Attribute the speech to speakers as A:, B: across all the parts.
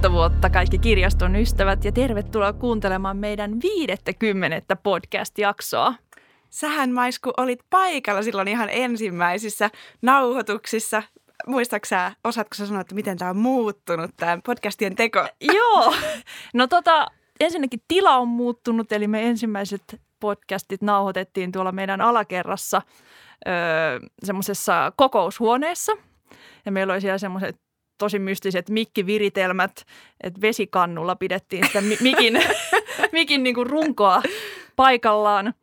A: Uutta vuotta kaikki kirjaston ystävät ja tervetuloa kuuntelemaan meidän viidettä kymmenettä podcast-jaksoa.
B: Sähän Maisku olit paikalla silloin ihan ensimmäisissä nauhoituksissa. Muistaaksä, osaatko sä sanoa, että miten tämä on muuttunut, tämä podcastien teko?
A: Joo, no tota, ensinnäkin tila on muuttunut, eli me ensimmäiset podcastit nauhoitettiin tuolla meidän alakerrassa öö, semmoisessa kokoushuoneessa. Ja meillä oli siellä semmoiset tosi mystiset mikkiviritelmät, että vesikannulla pidettiin sitä mikin, mikin niin kuin runkoa paikallaan.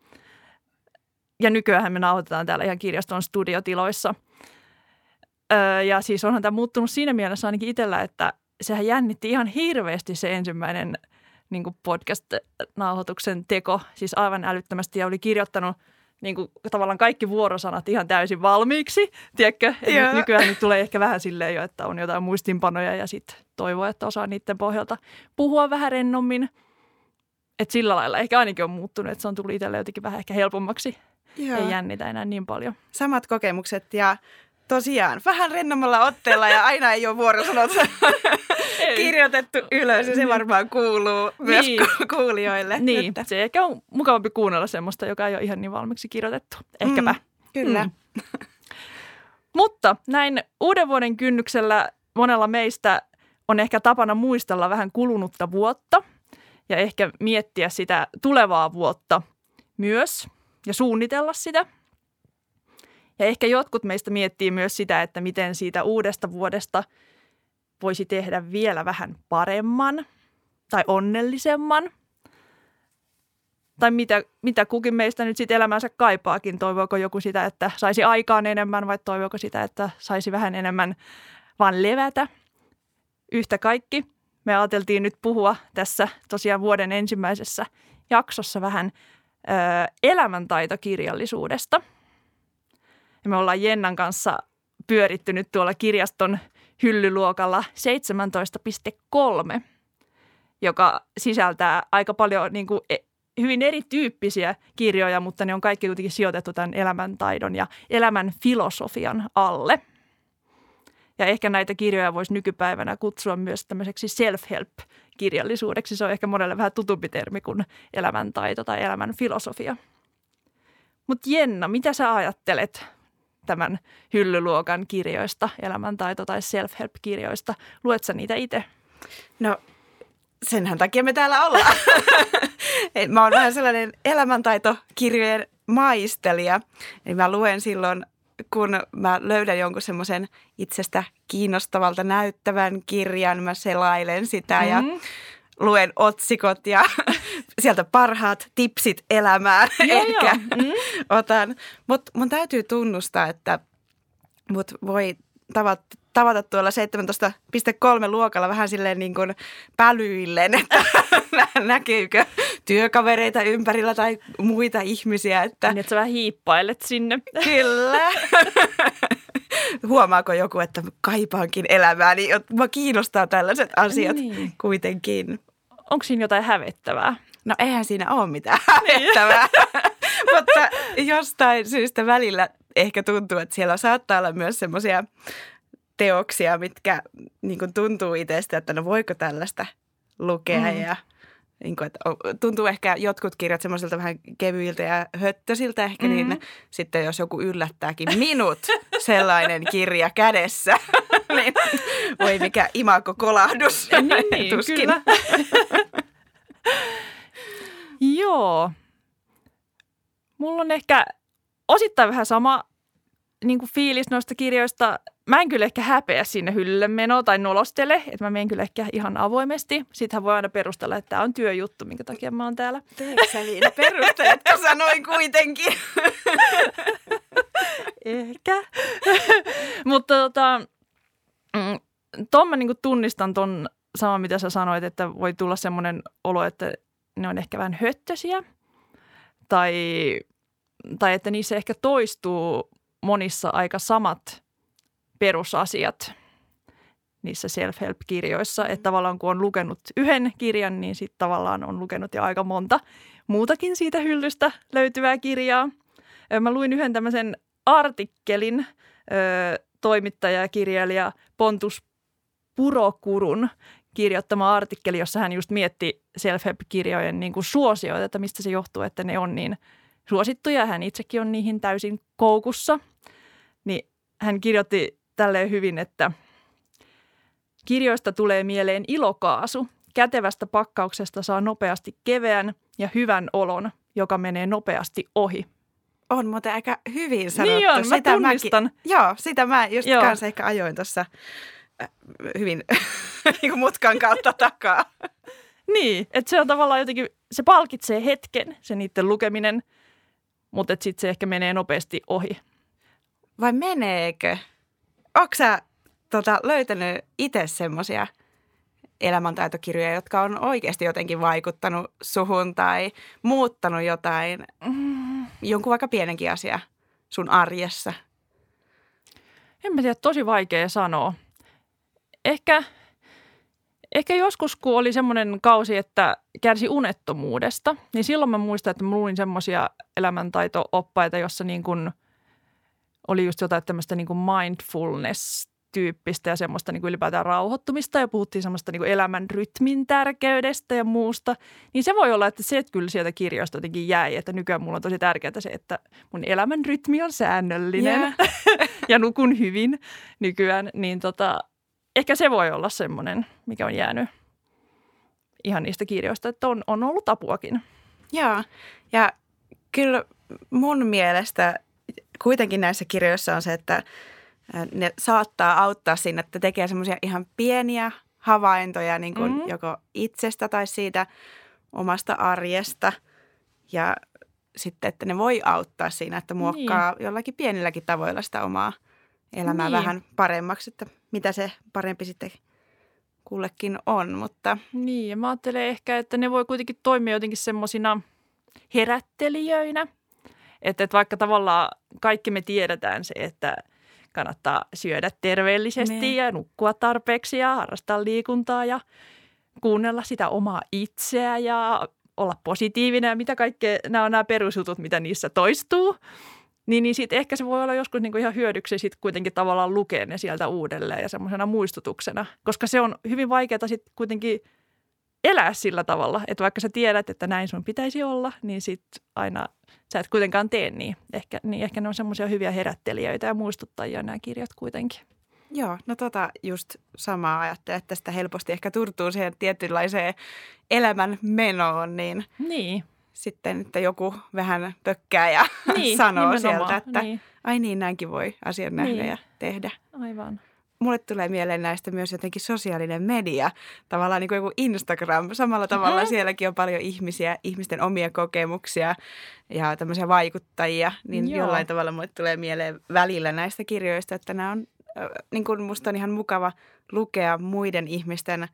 A: Ja nykyään me nauhoitetaan täällä ihan kirjaston studiotiloissa. Öö, ja siis onhan tämä muuttunut siinä mielessä ainakin itsellä, että sehän jännitti ihan hirveästi se ensimmäinen niin podcast-nauhoituksen teko, siis aivan älyttömästi ja oli kirjoittanut – niin kuin, tavallaan kaikki vuorosanat ihan täysin valmiiksi, tiedätkö? Nyt nykyään nyt tulee ehkä vähän silleen jo, että on jotain muistinpanoja ja sitten toivoo, että osaa niiden pohjalta puhua vähän rennommin. Että sillä lailla ehkä ainakin on muuttunut, että se on tullut itselle jotenkin vähän ehkä helpommaksi. Joo. Ei jännitä enää niin paljon.
B: Samat kokemukset ja tosiaan vähän rennommalla otteella ja aina ei ole vuorosanot kirjoitettu ylös ja se varmaan kuuluu myös niin. kuulijoille.
A: Niin, että. se ehkä on mukavampi kuunnella semmoista, joka ei ole ihan niin valmiiksi kirjoitettu. Ehkäpä. Mm,
B: kyllä. Mm.
A: Mutta näin uuden vuoden kynnyksellä monella meistä on ehkä tapana muistella vähän kulunutta vuotta ja ehkä miettiä sitä tulevaa vuotta myös ja suunnitella sitä – ja ehkä jotkut meistä miettii myös sitä, että miten siitä uudesta vuodesta voisi tehdä vielä vähän paremman tai onnellisemman. Tai mitä, mitä kukin meistä nyt sitten elämänsä kaipaakin. Toivooko joku sitä, että saisi aikaan enemmän vai toivooko sitä, että saisi vähän enemmän vaan levätä. Yhtä kaikki. Me ajateltiin nyt puhua tässä tosiaan vuoden ensimmäisessä jaksossa vähän ö, elämäntaitokirjallisuudesta – ja me ollaan Jennan kanssa pyöritty nyt tuolla kirjaston hyllyluokalla 17.3, joka sisältää aika paljon niin kuin, e, hyvin erityyppisiä kirjoja, mutta ne on kaikki kuitenkin sijoitettu tämän elämäntaidon ja elämän filosofian alle. Ja ehkä näitä kirjoja voisi nykypäivänä kutsua myös tämmöiseksi self-help-kirjallisuudeksi. Se on ehkä monelle vähän tutumpi termi kuin elämäntaito tai elämän filosofia. Mutta Jenna, mitä sä ajattelet tämän hyllyluokan kirjoista, elämäntaito- tai self-help-kirjoista. Luet sä niitä itse?
B: No senhän takia me täällä ollaan. mä oon vähän sellainen elämäntaitokirjojen maistelija. Eli mä luen silloin, kun mä löydän jonkun semmoisen itsestä kiinnostavalta näyttävän kirjan, mä selailen sitä mm-hmm. ja luen otsikot ja sieltä parhaat tipsit elämään joo, ehkä joo. Mm. otan. Mutta mun täytyy tunnustaa, että mut voi tavata, tavata tuolla 17.3 luokalla vähän silleen niin kuin pälyillen, että näkyykö työkavereita ympärillä tai muita ihmisiä. Että...
A: Niin, että sä vähän hiippailet sinne.
B: Kyllä. Huomaako joku, että kaipaankin elämää, niin mä kiinnostaa tällaiset asiat niin. kuitenkin
A: onko siinä jotain hävettävää?
B: No eihän siinä ole mitään niin. hävettävää, mutta jostain syystä välillä ehkä tuntuu, että siellä saattaa olla myös semmoisia teoksia, mitkä niin kuin tuntuu itsestä, että no voiko tällaista lukea mm. ja niin kuin, että tuntuu ehkä jotkut kirjat semmoisilta vähän kevyiltä ja höttösiltä ehkä, niin mm-hmm. niin sitten jos joku yllättääkin minut sellainen kirja kädessä, niin voi mikä imako kolahdus.
A: Niin, Tuskin. kyllä. Joo. Mulla on ehkä osittain vähän sama niin kuin fiilis noista kirjoista. Mä en kyllä ehkä häpeä sinne hyllylle menoa tai nolostele, että mä menen kyllä ehkä ihan avoimesti. Sittenhän voi aina perustella, että tämä on työjuttu, minkä takia mä oon täällä.
B: Teekö sä niin kun sanoin kuitenkin?
A: ehkä. Mutta tota, mm, tuon mä niin tunnistan ton sama, mitä sä sanoit, että voi tulla semmoinen olo, että ne on ehkä vähän höttösiä tai, tai että niissä ehkä toistuu monissa aika samat perusasiat niissä self-help-kirjoissa. Että tavallaan kun on lukenut yhden kirjan, niin sitten tavallaan on lukenut jo aika monta muutakin siitä hyllystä löytyvää kirjaa. Mä luin yhden tämmöisen artikkelin toimittaja ja kirjailija Pontus Purokurun kirjoittama artikkeli, jossa hän just mietti self-help-kirjojen niin kuin suosioita, että mistä se johtuu, että ne on niin suosittuja. Hän itsekin on niihin täysin koukussa. Niin hän kirjoitti tälleen hyvin, että kirjoista tulee mieleen ilokaasu. Kätevästä pakkauksesta saa nopeasti keveän ja hyvän olon, joka menee nopeasti ohi.
B: On muuten aika hyvin sanottu.
A: Niin on, mä
B: sitä
A: tunnistan.
B: Mäkin, joo, sitä mä just
A: Joo.
B: kanssa ehkä ajoin tuossa hyvin niin kuin mutkan kautta takaa.
A: Niin, että se on tavallaan jotenkin, se palkitsee hetken, se niiden lukeminen, mutta sitten se ehkä menee nopeasti ohi.
B: Vai meneekö? Onko sä tota, löytänyt itse semmoisia elämäntaitokirjoja, jotka on oikeasti jotenkin vaikuttanut suhun tai muuttanut jotain,
A: Mm,
B: jonkun vaikka pienenkin asia sun arjessa?
A: en mä tiedä, tosi vaikea sanoa. Ehkä, ehkä joskus, kun oli semmoinen kausi, että kärsi unettomuudesta, niin silloin mä muistan, että mä luin semmoisia elämäntaito-oppaita, jossa niin kuin oli just jotain tämmöistä niin kuin mindfulness-tyyppistä ja semmoista niin kuin ylipäätään rauhoittumista ja puhuttiin semmoista niin kuin elämän rytmin tärkeydestä ja muusta. Niin se voi olla, että se kyllä sieltä kirjoista jotenkin jäi, että nykyään mulla on tosi tärkeää se, että mun elämän rytmi on säännöllinen
B: Jää.
A: ja nukun hyvin nykyään, niin tota, ehkä se voi olla semmoinen, mikä on jäänyt ihan niistä kirjoista, että on, on ollut apuakin.
B: Joo, ja kyllä mun mielestä kuitenkin näissä kirjoissa on se, että ne saattaa auttaa siinä, että tekee semmoisia ihan pieniä havaintoja niin kuin
A: Mhm.
B: joko itsestä tai siitä omasta arjesta. Ja sitten, että ne voi auttaa siinä, että muokkaa niin. jollakin pienilläkin tavoilla sitä omaa elämää
A: Niin.
B: vähän paremmaksi, että mitä se parempi sitten kullekin on. Mutta
A: Niin, ja mä ajattelen ehkä, että ne voi kuitenkin toimia jotenkin semmoisina herättelijöinä. Että, että vaikka tavallaan kaikki me tiedetään se, että kannattaa syödä terveellisesti
B: Niin.
A: ja nukkua tarpeeksi ja harrastaa liikuntaa ja kuunnella sitä omaa itseä ja olla positiivinen ja mitä kaikkea, nämä on nämä perusjutut, mitä niissä toistuu. Niin, niin sitten ehkä se voi olla joskus niinku ihan hyödyksi sitten kuitenkin tavallaan lukea ne sieltä uudelleen ja semmoisena muistutuksena. Koska se on hyvin vaikeaa sitten kuitenkin elää sillä tavalla, että vaikka sä tiedät, että näin sun pitäisi olla, niin sitten aina sä et kuitenkaan tee niin. Ehkä, niin ehkä ne on semmoisia hyviä herättelijöitä ja muistuttajia nämä kirjat kuitenkin.
B: Joo, no tota just samaa ajattelen, että tästä helposti ehkä turtuu siihen tietynlaiseen elämän menoon, niin
A: Niin,
B: sitten, että joku vähän pökkää ja
A: niin
B: sanoo
A: nimenomaan.
B: sieltä, että
A: Niin,
B: ai niin, näinkin voi asian nähdä
A: Niin.
B: ja tehdä.
A: aivan.
B: Mulle tulee mieleen näistä myös jotenkin sosiaalinen media, tavallaan niin kuin joku Instagram. Samalla tavalla
A: Mhm.
B: sielläkin on paljon ihmisiä, ihmisten omia kokemuksia ja tämmöisiä vaikuttajia. Niin
A: Joo.
B: jollain tavalla mulle tulee mieleen välillä näistä kirjoista, että nämä on, niin kuin musta on ihan mukava lukea muiden ihmisten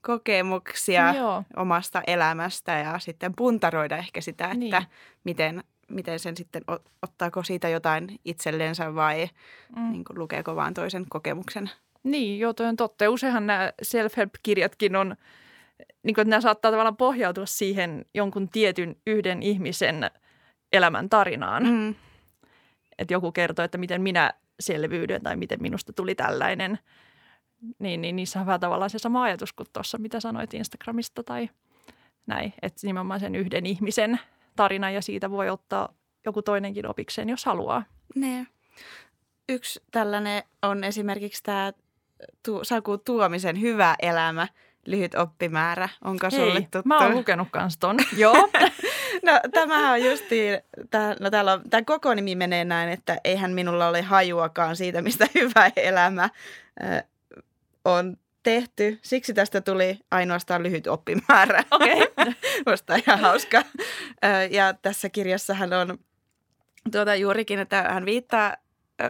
B: kokemuksia
A: Joo,
B: omasta elämästä ja sitten puntaroida ehkä sitä, että
A: Niin.
B: miten, miten sen sitten, ot- ottaako siitä jotain itsellensä vai
A: mm.
B: niin kuin lukeeko vaan toisen kokemuksen.
A: niin joo, toi on totta. Ja useinhan nämä self-help-kirjatkin on, niin kuin, että nämä saattaa tavallaan pohjautua siihen jonkun tietyn yhden ihmisen elämän tarinaan.
B: Mm.
A: että joku kertoo, että miten minä selviydyn tai miten minusta tuli tällainen, niin, niin niissä on vähän tavallaan se sama ajatus kuin tuossa, mitä sanoit Instagramista tai näin. Että nimenomaan sen yhden ihmisen tarina ja siitä voi ottaa joku toinenkin opikseen, jos haluaa.
B: Ne. Yksi tällainen on esimerkiksi tämä tu- Saku Tuomisen Hyvä elämä, lyhyt oppimäärä. Onko sulle
A: Hei,
B: tuttu?
A: mä oon lukenut kans ton. Joo.
B: No tämähän on justiin, tää, no täällä on, tämä koko nimi menee näin, että eihän minulla ole hajuakaan siitä, mistä hyvä elämä äh, on tehty. Siksi tästä tuli ainoastaan lyhyt oppimäärä.
A: Okei.
B: Musta ihan hauska. Ja tässä kirjassahan on tuota juurikin, että hän viittaa,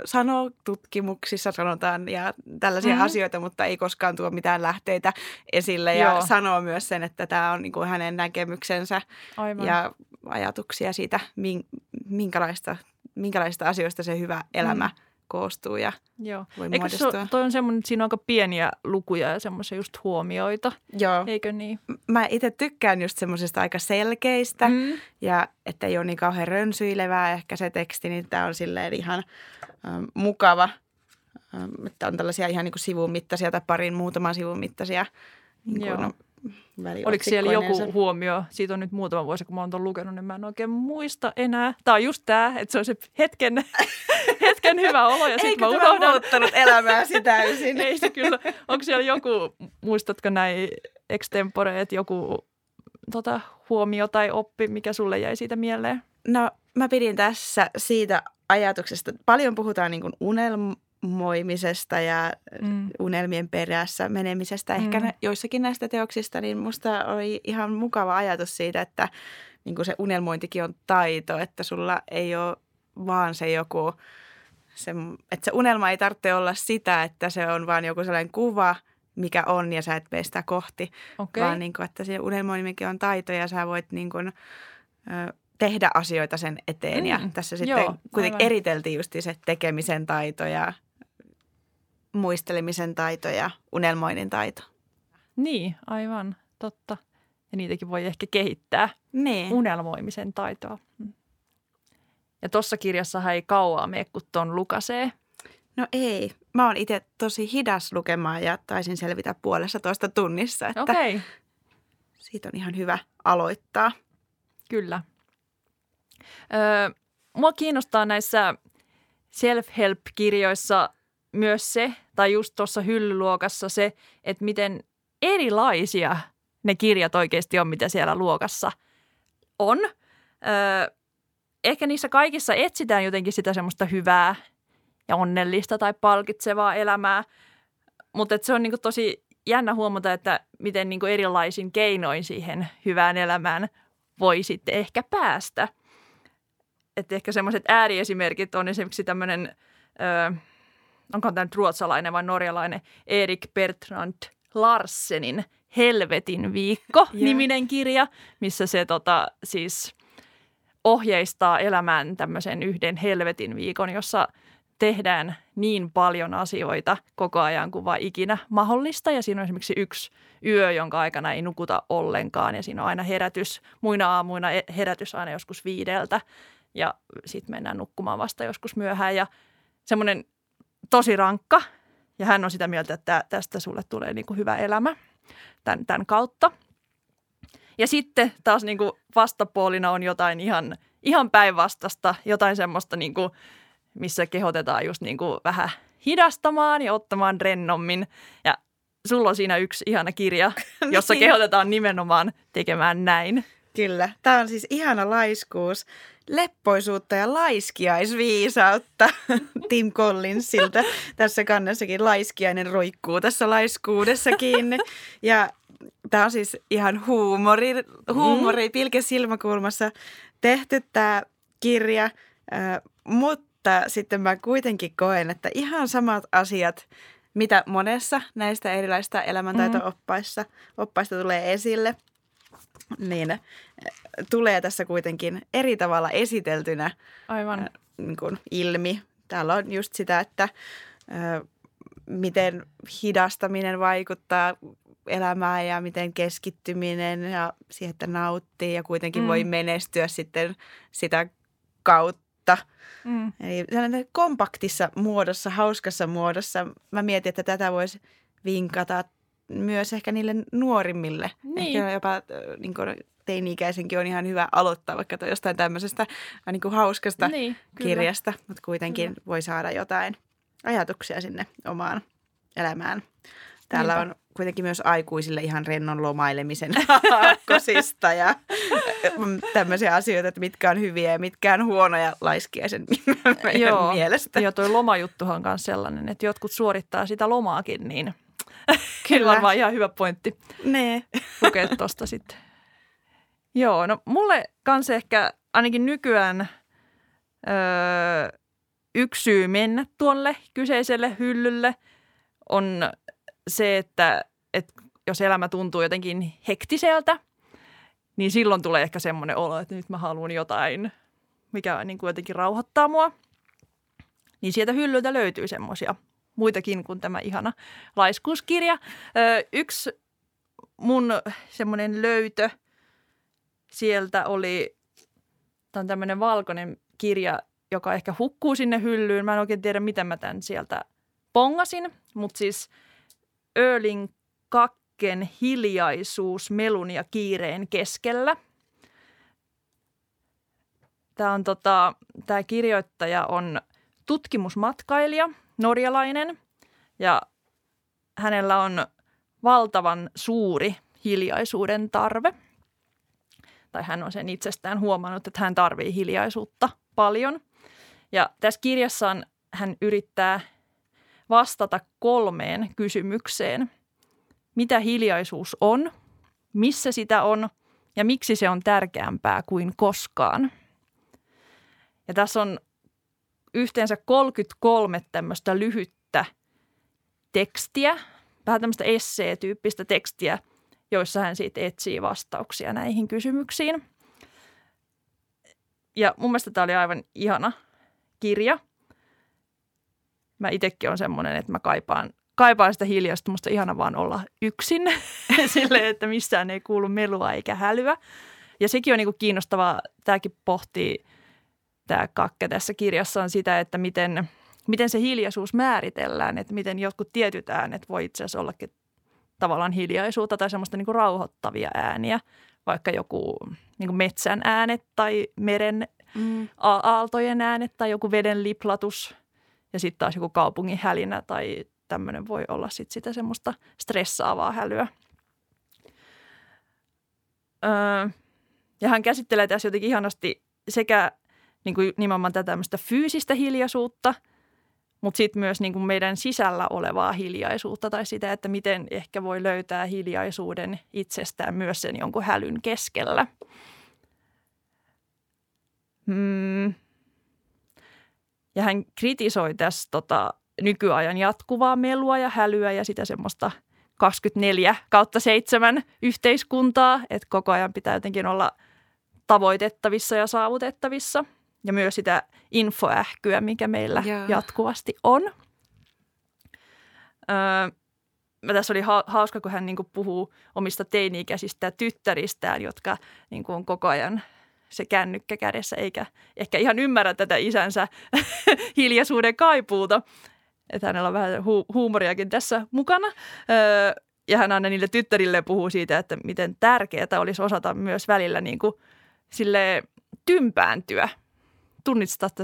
B: sanoo tutkimuksissa sanotaan ja tällaisia
A: Mhm.
B: mm-hmm. asioita, mutta ei koskaan tuo mitään lähteitä esille. Ja
A: Joo.
B: sanoo myös sen, että tämä on niin kuin hänen näkemyksensä
A: Aivan.
B: ja ajatuksia siitä, min- minkälaista, minkälaisista asioista se hyvä elämä
A: Mm.
B: Koostuu ja
A: Joo.
B: voi
A: Eikö se,
B: muodostua.
A: ole- toi on semmoinen, että siinä on aika pieniä lukuja ja semmoisia just huomioita,
B: Joo.
A: eikö niin?
B: Mä itse tykkään just semmoisista aika selkeistä.
A: Mm.
B: ja että ei ole niin kauhean rönsyilevää ehkä se teksti, niin tämä on silleen ihan ähm, mukava. Ähm, että on tällaisia ihan niin kuin sivun mittaisia tai parin muutaman sivun mittaisia niin kuin,
A: Oliko siellä joku huomio? Siitä on nyt muutama vuosi, kun mä oon lukenut, niin mä en oikein muista enää. Tämä on just tämä, että se on se hetken, hetken hyvä olo ja sitten mä unohdan.
B: muuttanut elämääsi täysin?
A: Ei se kyllä. Onko siellä joku, muistatko näin extempore, että joku tota, huomio tai oppi, mikä sulle jäi siitä mieleen?
B: No mä pidin tässä siitä ajatuksesta, paljon puhutaan niin kuin unelmoimisesta ja
A: Mm.
B: unelmien perässä menemisestä. Ehkä
A: Mm.
B: joissakin näistä teoksista, niin musta oli ihan mukava ajatus siitä, että niin kuin se unelmointikin on taito, että sulla ei ole vaan se joku, se, että se unelma ei tarvitse olla sitä, että se on vaan joku sellainen kuva, mikä on ja sä et mene sitä kohti, okay. vaan niin kuin, että se unelmointikin on taito ja sä voit niin kuin, ö, tehdä asioita sen eteen. Mm, ja tässä sitten
A: joo,
B: kuitenkin
A: aivan.
B: eriteltiin just se tekemisen taito ja muistelemisen taito ja unelmoinnin taito.
A: Niin, aivan, totta. Ja niitäkin voi ehkä kehittää.
B: Niin.
A: unelmoimisen taitoa. Mm. Ja tuossa kirjassa ei kauaa mene, kun ton lukasee.
B: No ei. Mä oon itse tosi hidas lukemaan ja taisin selvitä puolessa toista tunnissa, että
A: Okei, okay,
B: siitä on ihan hyvä aloittaa.
A: kyllä. Öö, mua kiinnostaa näissä self-help-kirjoissa myös se, tai just tuossa hyllyluokassa se, että miten erilaisia ne kirjat oikeasti on, mitä siellä luokassa on. Öö, ehkä niissä kaikissa etsitään jotenkin sitä semmoista hyvää ja onnellista tai palkitsevaa elämää, mutta se on niinku tosi jännä huomata, että miten niinku erilaisin keinoin siihen hyvään elämään voi sitten ehkä päästä. Että ehkä semmoiset ääriesimerkit on esimerkiksi tämmöinen, öö, onko tämä nyt ruotsalainen vai norjalainen, Erik Bertrand Larsenin Helvetin viikko-niminen kirja, missä se tota, siis ohjeistaa elämään tämmöisen yhden helvetin viikon, jossa tehdään niin paljon asioita koko ajan kuin vaan ikinä mahdollista. Ja siinä on esimerkiksi yksi yö, jonka aikana ei nukuta ollenkaan. Ja siinä on aina herätys, muina aamuina e- herätys aina joskus viideltä. Ja sitten mennään nukkumaan vasta joskus myöhään. Ja semmoinen tosi rankka ja hän on sitä mieltä, että tästä sulle tulee niin kuin hyvä elämä tämän, tämän kautta. Ja sitten taas niin kuin vastapuolina on jotain ihan, ihan päinvastasta, jotain semmoista, niin kuin, missä kehotetaan just niin kuin vähän hidastamaan ja ottamaan rennommin. Ja sulla on siinä yksi ihana kirja, jossa
B: Niin.
A: kehotetaan nimenomaan tekemään näin.
B: Kyllä. Tämä on siis ihana laiskuus. Leppoisuutta ja laiskiaisviisautta Tim Collinsilta. Tässä kannessakin laiskiainen roikkuu tässä laiskuudessa kiinni. Ja tämä on siis ihan huumori, huumori pilke silmäkulmassa tehty tämä kirja. Mutta sitten mä kuitenkin koen, että ihan samat asiat, mitä monessa näistä erilaisista elämäntaito-oppaista oppaista tulee esille, niin äh, tulee tässä kuitenkin eri tavalla esiteltynä
A: Aivan.
B: niin kuin ilmi. Täällä on just sitä, että ö, miten hidastaminen vaikuttaa elämään ja miten keskittyminen ja siihen, että nauttii ja kuitenkin
A: Mm.
B: mm. voi menestyä sitten sitä kautta.
A: Mm.
B: Eli sellainen kompaktissa muodossa, hauskassa muodossa. Mä mietin, että tätä voisi vinkata myös ehkä niille nuorimmille.
A: Niin.
B: Ehkä jopa niin kuin teini-ikäisenkin on ihan hyvä aloittaa vaikka jostain tämmöisestä äh, niin kuin hauskasta
A: Niin, kyllä.
B: kirjasta, mutta kuitenkin
A: Kyllä.
B: voi saada jotain ajatuksia sinne omaan elämään. Täällä
A: Niinpä.
B: on kuitenkin myös aikuisille ihan rennon lomailemisen aakkosista ja mm, tämmöisiä asioita, että mitkä on hyviä ja mitkä on huonoja laiskiaisen meidän
A: Joo.
B: mielestä.
A: Ja toi lomajuttuhan on myös sellainen, että jotkut suorittaa sitä lomaakin, niin kyllä varmaan ihan hyvä pointti
B: Ne.
A: lukea tuosta sitten. Joo, no mulle kanssa ehkä ainakin nykyään öö, yksi syy mennä tuolle kyseiselle hyllylle on se, että, että jos elämä tuntuu jotenkin hektiseltä, niin silloin tulee ehkä semmoinen olo, että nyt mä haluan jotain, mikä niin kuin jotenkin rauhoittaa mua. Niin sieltä hyllyltä löytyy semmoisia muitakin kuin tämä ihana laiskuuskirja. Öö, yksi mun semmoinen löytö sieltä oli, tämä on tämmöinen valkoinen kirja, joka ehkä hukkuu sinne hyllyyn. Mä en oikein tiedä, miten mä tämän sieltä pongasin, mutta siis Erling hetken hiljaisuus melun ja kiireen keskellä. Tämä, on tota, tämä kirjoittaja on tutkimusmatkailija, norjalainen, ja hänellä on valtavan suuri hiljaisuuden tarve. Tai hän on sen itsestään huomannut, että hän tarvii hiljaisuutta paljon. Ja tässä kirjassaan hän yrittää vastata kolmeen kysymykseen. Mitä hiljaisuus on, missä sitä on ja miksi se on tärkeämpää kuin koskaan. Ja tässä on yhteensä 33 tämmöistä lyhyttä tekstiä, vähän tämmöistä essee-tyyppistä tekstiä, joissa hän siitä etsii vastauksia näihin kysymyksiin. Ja mun mielestä tämä oli aivan ihana kirja. Mä itsekin on semmoinen, että mä kaipaan, kaipaan sitä hiljaista. Musta ihana vaan olla yksin sille, että missään ei kuulu melua eikä hälyä. Ja sekin on niin kuin kiinnostavaa. Tämäkin pohtii tämä kakke tässä kirjassa on sitä, että miten, miten se hiljaisuus määritellään. Että miten jotkut tietyt äänet voi itse asiassa ollakin tavallaan hiljaisuutta tai semmoista niin kuin rauhoittavia ääniä. Vaikka joku niin kuin metsän äänet tai meren mm. aaltojen äänet tai joku veden liplatus ja sitten taas joku kaupungin hälinä tai tämmöinen voi olla sit sitä semmoista stressaavaa hälyä. Öö, ja hän käsittelee tässä jotenkin ihanasti sekä niin kuin nimenomaan tätä tämmöistä fyysistä hiljaisuutta, mutta sitten myös niin kuin meidän sisällä olevaa hiljaisuutta tai sitä, että miten ehkä voi löytää hiljaisuuden itsestään myös sen jonkun hälyn keskellä – Mm. Ja hän kritisoi tässä tota, nykyajan jatkuvaa melua ja hälyä ja sitä semmoista 24 kautta 7 yhteiskuntaa, että koko ajan pitää jotenkin olla tavoitettavissa ja saavutettavissa. Ja myös sitä infoähkyä, mikä meillä Joo. jatkuvasti on. Öö, tässä oli hauska, kun hän niin kuin puhuu omista teini-ikäisistä tyttäristään, jotka niin kuin on koko ajan se kännykkä kädessä, eikä ehkä ihan ymmärrä tätä isänsä hiljaisuuden kaipuuta. Että hänellä on vähän hu- huumoriakin tässä mukana. Öö, ja hän aina niille tyttärille puhuu siitä, että miten tärkeää olisi osata myös välillä niin kuin sille tympääntyä. Tunnistatko,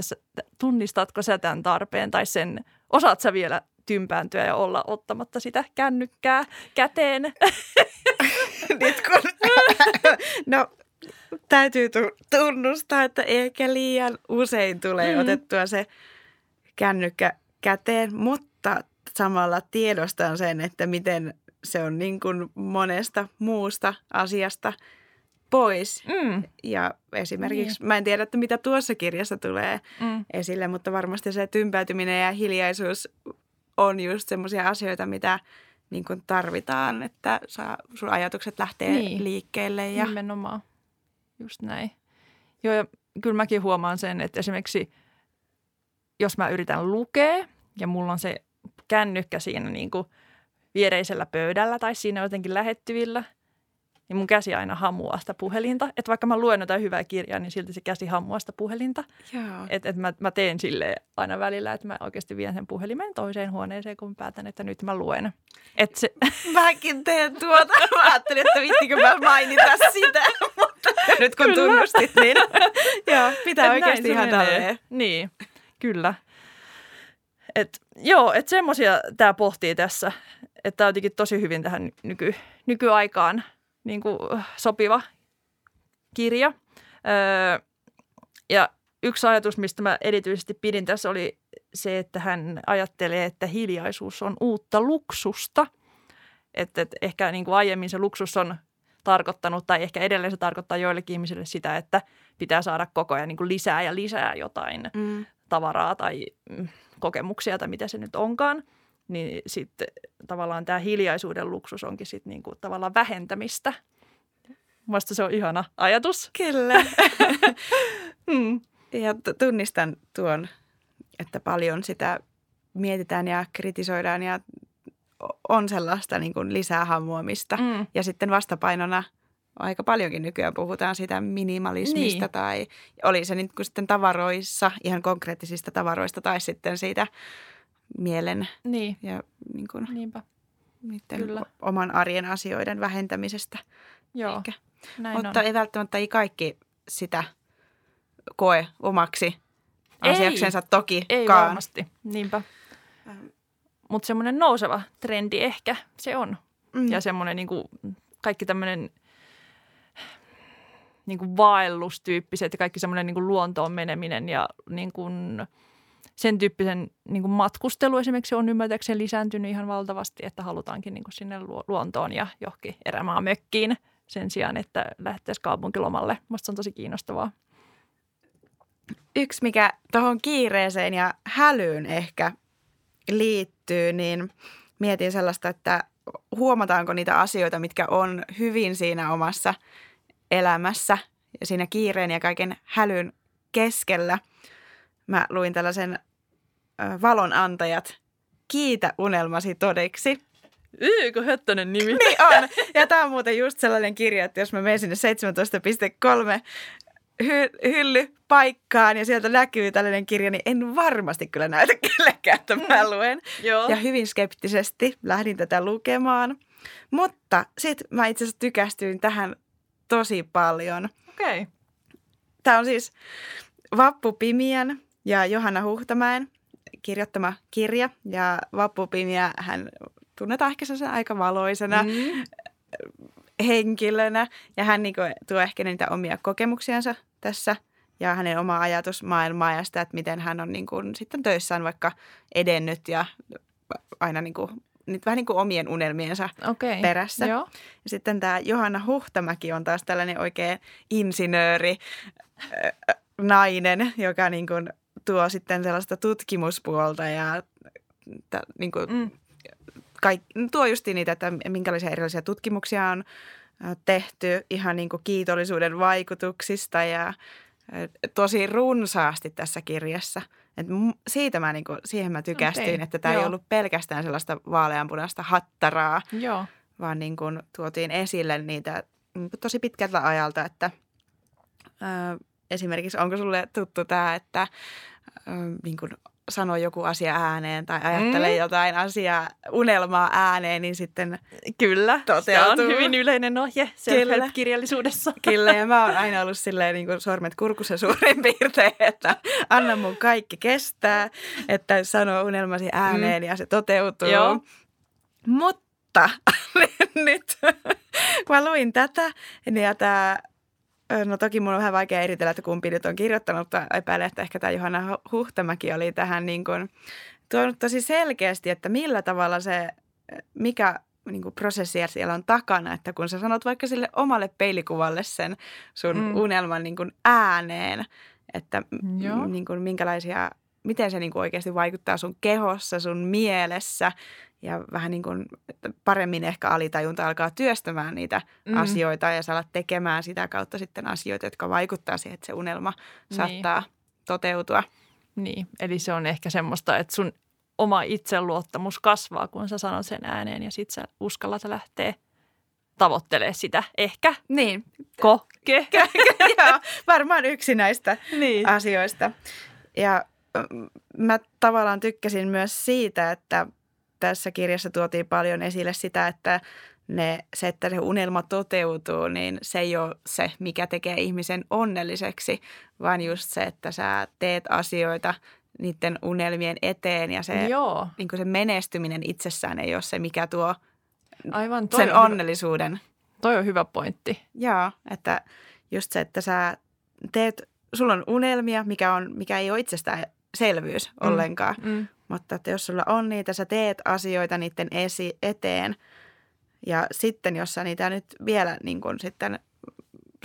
A: tunnistatko sä tämän tarpeen tai sen, osaat sä vielä tympääntyä ja olla ottamatta sitä kännykkää käteen?
B: Nyt kun, no täytyy tunnustaa, että ehkä liian usein tulee mm. otettua se kännykkä käteen, mutta samalla tiedostan sen, että miten se on niin kuin monesta muusta asiasta pois. Mm. Ja esimerkiksi, niin. mä en tiedä, että mitä tuossa kirjassa tulee mm. esille, mutta varmasti se tympäytyminen ja hiljaisuus on just semmoisia asioita, mitä niin kuin tarvitaan, että saa, sun ajatukset lähtee niin. liikkeelle. Ja...
A: Nimenomaan. Just näin. Joo, ja kyllä mäkin huomaan sen, että esimerkiksi jos mä yritän lukea ja mulla on se kännykkä siinä niin kuin viereisellä pöydällä tai siinä jotenkin lähettyvillä, niin mun käsi aina hamuaa sitä puhelinta. Että vaikka mä luen jotain hyvää kirjaa, niin silti se käsi hamuaa sitä puhelinta. Että et mä, mä teen sille aina välillä, että mä oikeasti vien sen puhelimen toiseen huoneeseen, kun mä päätän, että nyt mä luen. Et se...
B: Mäkin teen tuota. Mä ajattelin, että vittikö mä mainita sitä. Mutta nyt kun kyllä. tunnustit, niin joo, pitää et oikeasti ihan tälleen.
A: Niin, kyllä. Et, joo, että semmoisia tämä pohtii tässä. Että tämä on jotenkin tosi hyvin tähän nyky, nykyaikaan – niin kuin sopiva kirja. Öö, ja yksi ajatus, mistä mä erityisesti pidin tässä oli se, että hän ajattelee, että hiljaisuus on uutta luksusta. Että, että ehkä niin kuin aiemmin se luksus on tarkoittanut, tai ehkä edelleen se tarkoittaa joillekin ihmisille sitä, että pitää saada koko ajan niin kuin lisää ja lisää jotain mm. tavaraa tai mm, kokemuksia tai mitä se nyt onkaan – niin sitten tavallaan tämä hiljaisuuden luksus onkin sitten niinku tavallaan vähentämistä. Mielestäni se on ihana ajatus.
B: Kyllä. mm. Ja tunnistan tuon, että paljon sitä mietitään ja kritisoidaan ja on sellaista niin kuin lisää hammuamista. Mm. Ja sitten vastapainona aika paljonkin nykyään puhutaan sitä minimalismista niin. tai oli se niin kuin sitten tavaroissa, ihan konkreettisista tavaroista tai sitten siitä mielen.
A: Niin.
B: Ja, niin kuin.
A: Niinpä.
B: niiden
A: Kyllä.
B: oman arjen asioiden vähentämisestä.
A: Joo,
B: Ehkä.
A: näin
B: Mutta
A: on.
B: ei välttämättä ei kaikki sitä koe omaksi asiaksensa toki.
A: Ei varmasti, niinpä.
B: Ähm.
A: Mutta semmoinen nouseva trendi ehkä se on.
B: Mm.
A: Ja semmoinen niin kuin, kaikki tämmöinen niin kuin vaellustyyppiset ja kaikki semmoinen niin kuin luontoon meneminen ja niin kuin sen tyyppisen niin kuin matkustelu esimerkiksi on ymmärtääkseni lisääntynyt ihan valtavasti, että halutaankin niin kuin sinne luo- luontoon ja johonkin erämaa mökkiin sen sijaan, että lähtäisi kaupunkilomalle. Musta se on tosi kiinnostavaa.
B: Yksi, mikä tuohon kiireeseen ja hälyyn ehkä liittyy, niin mietin sellaista, että huomataanko niitä asioita, mitkä on hyvin siinä omassa elämässä ja siinä kiireen ja kaiken hälyn keskellä. Mä luin tällaisen ö, valon antajat, kiitä unelmasi todeksi.
A: Eikö höttönen nimi?
B: Niin on. Ja tämä on muuten just sellainen kirja, että jos mä menen sinne 17.3 hy- hylly paikkaan ja sieltä näkyy tällainen kirja, niin en varmasti kyllä näytä kellekään, että mä luen.
A: Joo.
B: Ja hyvin skeptisesti lähdin tätä lukemaan. Mutta sitten mä itse asiassa tykästyin tähän tosi paljon.
A: Okei. Okay.
B: Tämä on siis Vappu Pimiän ja Johanna Huhtamäen kirjoittama kirja. Ja Vappu Pimiä hän tunnetaan ehkä aika valoisena mm. Henkilönä. Ja hän niin tuo ehkä niitä omia kokemuksiansa tässä ja hänen omaa ajatusmaailmaa ja sitä, että miten hän on niin kuin, sitten töissään vaikka edennyt ja aina niin kuin, nyt vähän niin kuin omien unelmiensa
A: Okei.
B: perässä.
A: Joo.
B: Ja sitten tämä Johanna Huhtamäki on taas tällainen oikein insinööri ö, nainen, joka niin kuin tuo sitten sellaista tutkimuspuolta ja tä, niin kuin
A: Mm.
B: kaik, tuo just niitä, että minkälaisia erilaisia tutkimuksia on tehty ihan niin kuin kiitollisuuden vaikutuksista ja tosi runsaasti tässä kirjassa. Et siitä mä, niin kuin, siihen mä tykästyin,
A: Okei,
B: että tämä ei ollut pelkästään sellaista vaaleanpunaista hattaraa,
A: Joo.
B: vaan niin kuin tuotiin esille niitä niin kuin tosi pitkältä ajalta, että ö, esimerkiksi onko sulle tuttu tämä, että niin kuin sanoo joku asia ääneen tai ajattelee
A: Mm.
B: jotain asiaa, unelmaa ääneen, niin sitten
A: Kyllä. Se
B: Toteutuu.
A: on hyvin yleinen ohje
B: Kyllä.
A: self-help-kirjallisuudessa.
B: kyllä. Ja mä oon aina ollut silleen niin kuin sormet kurkussa suurin piirtein, että anna mun kaikki kestää, että sanoo unelmasi ääneen ja se toteutuu.
A: Joo.
B: Mutta nyt kun mä luin tätä, niin tämä, no toki mun on vähän vaikea eritellä, että kumpi nyt on kirjoittanut, mutta epäilen, että ehkä tämä Johanna Huhtamäki oli tähän niin kuin tuonut tosi selkeästi, että millä tavalla se, mikä niin kuin prosessi siellä on takana, että kun sä sanot vaikka sille omalle peilikuvalle sen sun
A: Mm.
B: unelman niin kuin ääneen, että m- niin kuin minkälaisia, miten se niin kuin oikeasti vaikuttaa sun kehossa, sun mielessä ja vähän niin kuin että paremmin ehkä alitajunta alkaa työstämään niitä
A: Mm.
B: asioita ja sä alat tekemään sitä kautta sitten asioita, jotka vaikuttaa siihen, että se unelma
A: Niin.
B: saattaa toteutua.
A: Niin, eli se on ehkä semmoista, että sun oma itseluottamus kasvaa, kun sä sanot sen ääneen ja sit sä uskallat lähteä tavoittelee sitä. Ehkä.
B: Niin,
A: Koke.
B: Joo, varmaan yksi näistä
A: niin.
B: asioista. Ja mä tavallaan tykkäsin myös siitä, että tässä kirjassa tuotiin paljon esille sitä, että ne, se, että se unelma toteutuu, niin se ei ole se, mikä tekee ihmisen onnelliseksi, vaan just se, että sä teet asioita niiden unelmien eteen ja se,
A: Joo,
B: niin se menestyminen itsessään ei ole se, mikä tuo
A: aivan toi
B: sen
A: on, hyvä,
B: onnellisuuden.
A: toi on hyvä pointti.
B: Joo, että just se, että sä teet, sulla on unelmia, mikä, on, mikä ei ole itsestäänselvyys
A: Mm.
B: ollenkaan.
A: Mm.
B: Mutta että jos sulla on niitä, sä teet asioita niiden esi- eteen. Ja sitten, jos sä niitä nyt vielä niin kun sitten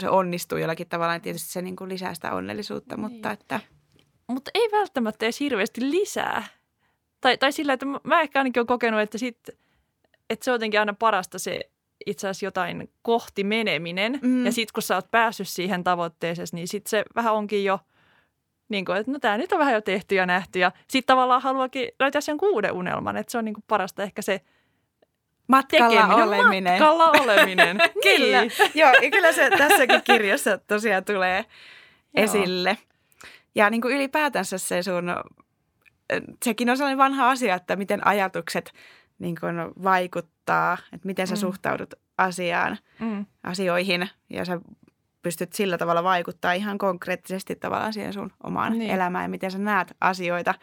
B: se onnistuu jollakin tavalla, niin tietysti se niin kun lisää sitä onnellisuutta.
A: Niin.
B: Mutta että
A: Mutta ei välttämättä edes hirveästi lisää. Tai, tai sillä, että mä- mä ehkä ainakin olen kokenut, että, sit, että se on jotenkin aina parasta se itse asiassa jotain kohti meneminen.
B: Mm.
A: Ja sitten kun sä oot päässyt siihen tavoitteeseen, niin sitten se vähän onkin jo, niin kuin, että no tämä nyt on vähän jo tehty ja nähty. Ja sitten tavallaan haluakin löytää sen uuden unelman, että se on niin kuin parasta ehkä se
B: matkalla
A: tekeminen,
B: oleminen.
A: matkalla oleminen.
B: Kyllä,
A: Niin.
B: joo, ja kyllä se tässäkin kirjassa tosiaan tulee
A: Joo.
B: esille. Ja niin kuin ylipäätänsä se sun, sekin on sellainen vanha asia, että miten ajatukset niin kuin vaikuttaa, että miten sä
A: Mm.
B: suhtaudut asiaan,
A: Mm.
B: asioihin ja sä pystyt sillä tavalla vaikuttaa ihan konkreettisesti tavallaan siihen sun omaan
A: Niin.
B: elämään ja miten sä näet asioita.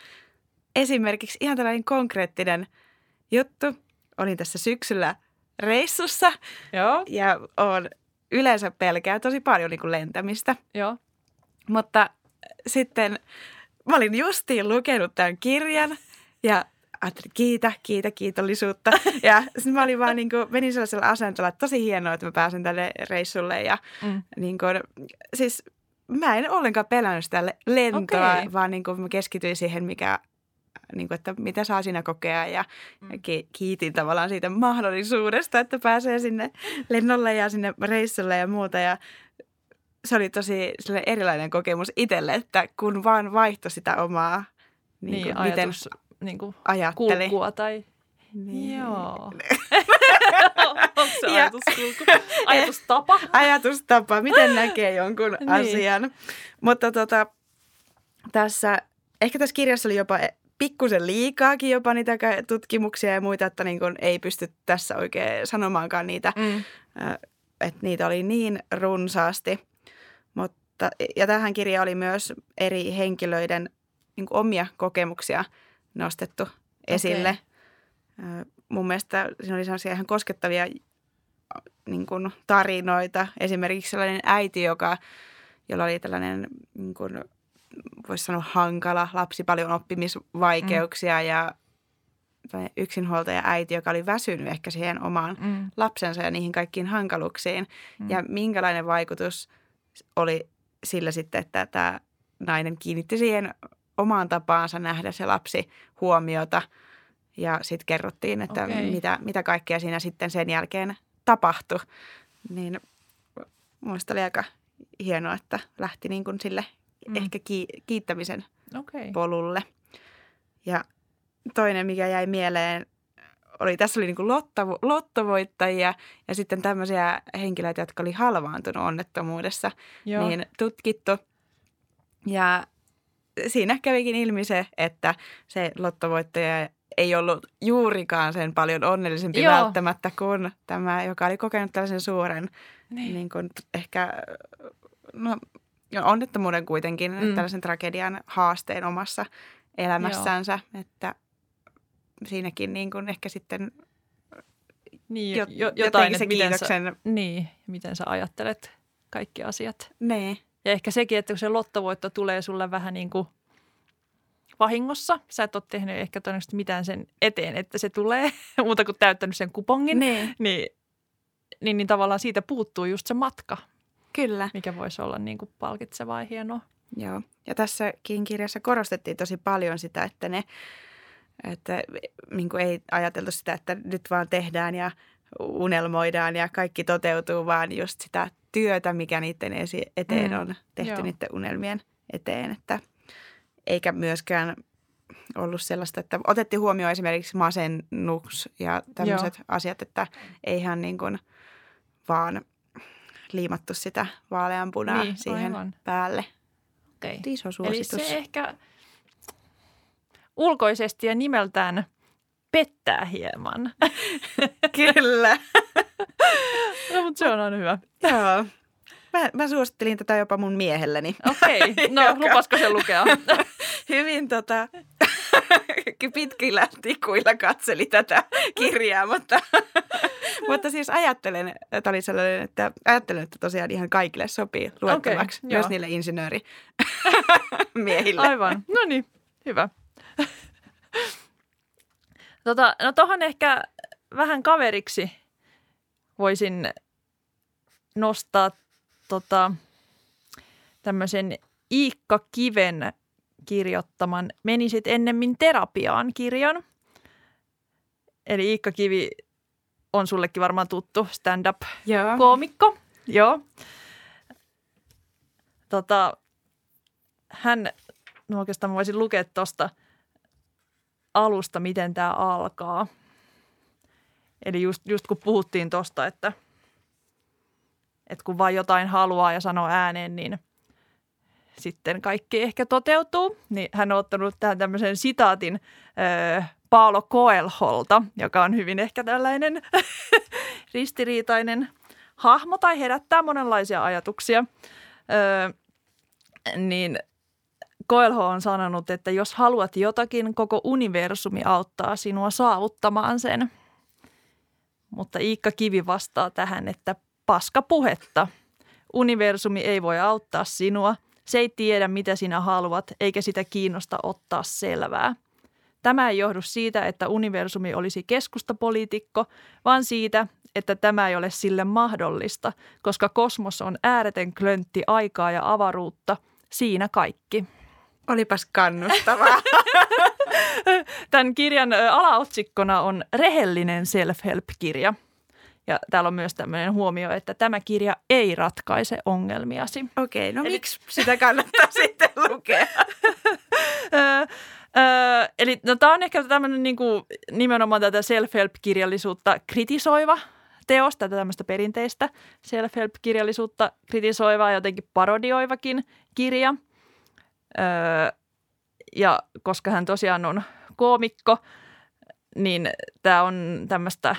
B: Esimerkiksi ihan tällainen konkreettinen juttu. Olin tässä syksyllä reissussa
A: Joo,
B: ja on yleensä pelkää tosi paljon niin kuin lentämistä.
A: joo.
B: Mutta sitten mä olin justiin lukenut tämän kirjan ja ajattelin, kiitä, kiitä, kiitollisuutta. Ja sitten mä olin vaan niin kuin, menin sellaisella asentolla, että tosi hienoa, että mä pääsen tälle reissulle. Ja
A: Mm.
B: niin kuin, siis mä en ollenkaan pelännyt sitä le- lentoa, okay. vaan niin kuin mä keskityin siihen, mikä, niin kuin, että mitä saa siinä kokea. Ja
A: Mm.
B: ki- kiitin tavallaan siitä mahdollisuudesta, että pääsee sinne lennolle ja sinne reissulle ja muuta. Ja se oli tosi erilainen kokemus itselle, että kun vaan vaihtoi sitä omaa, niin,
A: Niin,
B: kuin,
A: niin
B: miten
A: niin kuin
B: ajatteli.
A: kulkua tai...
B: Niin.
A: Joo. Onko se
B: Ja-
A: ajatuskulku? Ajatustapa?
B: Ajatustapa, miten näkee jonkun
A: Niin.
B: asian. Mutta tota, tässä, ehkä tässä kirjassa oli jopa pikkusen liikaakin jopa niitä tutkimuksia ja muita, että niin kuin ei pysty tässä oikein sanomaankaan niitä
A: Mm.
B: että niitä oli niin runsaasti. Mutta, ja tähän kirjaan oli myös eri henkilöiden niin omia kokemuksia nostettu esille. Ö, Mun mielestä siinä oli sellaisia ihan koskettavia niin kuin tarinoita. Esimerkiksi sellainen äiti, joka, jolla oli tällainen, niin kuin, voisi sanoa hankala lapsi, paljon oppimisvaikeuksia mm. ja yksinhuoltaja äiti, joka oli väsynyt ehkä siihen omaan
A: Mm.
B: lapsensa ja niihin kaikkiin hankaluuksiin.
A: Mm.
B: Ja minkälainen vaikutus oli sillä sitten, että tämä nainen kiinnitti siihen omaan tapaansa nähdä se lapsi huomiota. Ja sitten kerrottiin, että
A: Okei.
B: mitä, mitä kaikkea siinä sitten sen jälkeen tapahtui. Niin muista oli aika hienoa, että lähti niin kuin sille Mm. ehkä ki- kiittämisen
A: Okei.
B: polulle. Ja toinen, mikä jäi mieleen, oli, tässä oli niin kuin lotto, lottovoittajia ja sitten tämmöisiä henkilöitä, jotka oli halvaantunut onnettomuudessa.
A: Joo.
B: niin tutkittu. Ja siinä kävikin ilmi se, että se lottovoittaja ei ollut juurikaan sen paljon onnellisempi
A: Joo.
B: Välttämättä kuin tämä, joka oli kokenut tällaisen suuren
A: niin.
B: niin. Kuin, ehkä no, onnettomuuden kuitenkin,
A: Mm.
B: tällaisen tragedian haasteen omassa elämässänsä, Joo. että siinäkin niin kuin ehkä sitten
A: niin,
B: jo,
A: jo,
B: jotain se
A: miten sä,
B: kiitoksen,
A: niin, miten sä ajattelet kaikki asiat.
B: niin,
A: Ja ehkä sekin, että kun se lottovoitto tulee sulle vähän niin kuin vahingossa, sä et ole tehnyt ehkä todennäköisesti mitään sen eteen, että se tulee, muuta kuin täyttänyt sen kupongin,
B: niin,
A: niin, niin, niin tavallaan siitä puuttuu just se matka,
B: kyllä.
A: mikä voisi olla niin kuin palkitsevaa ja hienoa.
B: Joo. Ja tässäkin kirjassa korostettiin tosi paljon sitä, että ne, että niin kuin ei ajateltu sitä, että nyt vaan tehdään ja unelmoidaan ja kaikki toteutuu, vaan just sitä työtä, mikä niiden esi- eteen
A: Mm,
B: on tehty
A: joo.
B: niiden unelmien eteen. Että eikä myöskään ollut sellaista, että otettiin huomioon esimerkiksi masennus ja tämmöiset asiat, että eihän niin kuin vaan liimattu sitä vaaleanpunaa
A: Niin,
B: siihen
A: aivan.
B: päälle.
A: Okay.
B: Iso
A: Eli
B: suositus.
A: se ehkä ulkoisesti ja nimeltään pettää hieman.
B: Kyllä.
A: no, mutta se on aina hyvä.
B: Joo. Mä, mä suosittelin tätä jopa mun miehelleni.
A: Okei, no
B: Joka-
A: lupasko se lukea?
B: Hyvin tota, pitkillä tikuilla katseli tätä kirjaa, mutta, mutta siis ajattelen, että oli sellainen, että ajattelen, että tosiaan ihan kaikille sopii luettavaksi,
A: Okei,
B: myös
A: joo.
B: niille insinöörimiehille.
A: Aivan, no niin, hyvä. Tota, no tohon ehkä vähän kaveriksi voisin nostaa tota, tämmöisen Iikka Kiven kirjoittaman Menisit ennemmin terapiaan kirjan. Eli Iikka Kivi on sullekin varmaan tuttu stand-up
B: Joo.
A: koomikko. Joo. Tota, hän, no oikeastaan voisin lukea tuosta alusta, miten tämä alkaa. Eli just, just kun puhuttiin tuosta, että, että kun vaan jotain haluaa ja sanoo ääneen, niin sitten kaikki ehkä toteutuu. Niin hän on ottanut tähän tämmöisen sitaatin ö, Paolo Coelholta, joka on hyvin ehkä tällainen ristiriitainen hahmo tai herättää monenlaisia ajatuksia. Öö, niin Coelho on sanonut, että jos haluat jotakin, koko universumi auttaa sinua saavuttamaan sen. Mutta Iikka Kivi vastaa tähän, että paska puhetta. Universumi ei voi auttaa sinua. Se ei tiedä, mitä sinä haluat, eikä sitä kiinnosta ottaa selvää. Tämä ei johdu siitä, että universumi olisi keskustapoliitikko, vaan siitä, että tämä ei ole sille mahdollista, koska kosmos on ääretön klöntti aikaa ja avaruutta. Siinä kaikki.
B: Olipas kannustavaa.
A: Tämän kirjan alaotsikkona on Rehellinen self-help-kirja. Ja täällä on myös tämmöinen huomio, että tämä kirja ei ratkaise ongelmiasi.
B: Okei, no Eli... miksi sitä kannattaa sitten lukea?
A: Öö, eli no, tämä on ehkä tämmöinen niin kuin, nimenomaan tätä self-help-kirjallisuutta kritisoiva teos, tätä tämmöistä perinteistä self-help-kirjallisuutta kritisoiva ja jotenkin parodioivakin kirja. Öö, ja koska hän tosiaan on koomikko, niin tämä on tämmöistä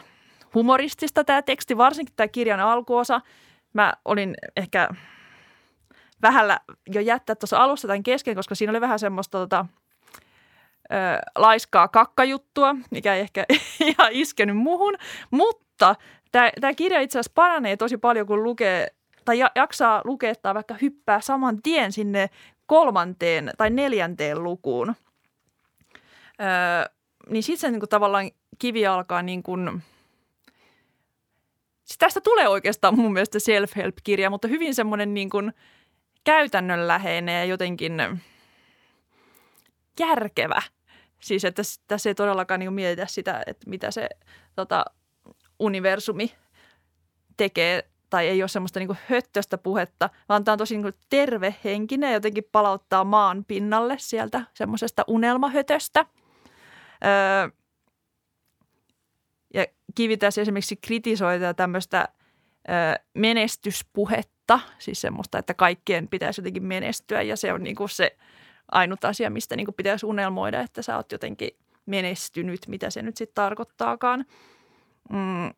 A: humoristista tämä teksti, varsinkin tämä kirjan alkuosa. Mä olin ehkä vähällä jo jättää tuossa alussa tämän kesken, koska siinä oli vähän semmoista tota, ö, laiskaa kakkajuttua, mikä ei ehkä ihan iskenyt muuhun, mutta tämä kirja itse asiassa paranee tosi paljon, kun lukee tai jaksaa lukea tai vaikka hyppää saman tien sinne kolmanteen tai neljänteen lukuun. Öö, niin sitten se niin kuin, tavallaan kivi alkaa niin kuin, siis tästä tulee oikeastaan mun mielestä self-help-kirja, mutta hyvin semmoinen niin kuin käytännönläheinen ja jotenkin järkevä. Siis että tässä ei todellakaan niin mietitä sitä, että mitä se tota, universumi tekee tai ei ole semmoista niin höttöstä puhetta, vaan tämä on tosi niin tervehenkinen ja jotenkin palauttaa maan pinnalle sieltä semmoisesta unelmahötöstä. Öö, ja Kivi tässä esimerkiksi kritisoi tämmöistä öö, menestyspuhetta, siis semmoista, että kaikkien pitäisi jotenkin menestyä ja se on niin kuin se ainut asia, mistä niin kuin pitäisi unelmoida, että sä oot jotenkin menestynyt, mitä se nyt sitten tarkoittaakaan. Mm,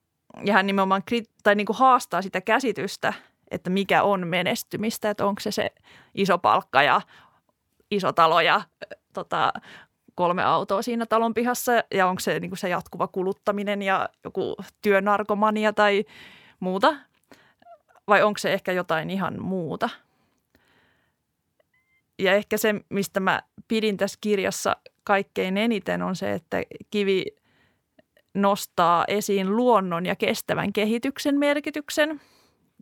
A: ja hän nimenomaan tai niin kuin haastaa sitä käsitystä, että mikä on menestymistä, että onko se se iso palkka ja iso talo ja tota, kolme autoa siinä talon pihassa ja onko se niin kuin se jatkuva kuluttaminen ja joku työnarkomania tai muuta vai onko se ehkä jotain ihan muuta. Ja ehkä se, mistä mä pidin tässä kirjassa kaikkein eniten on se, että Kivi nostaa esiin luonnon ja kestävän kehityksen merkityksen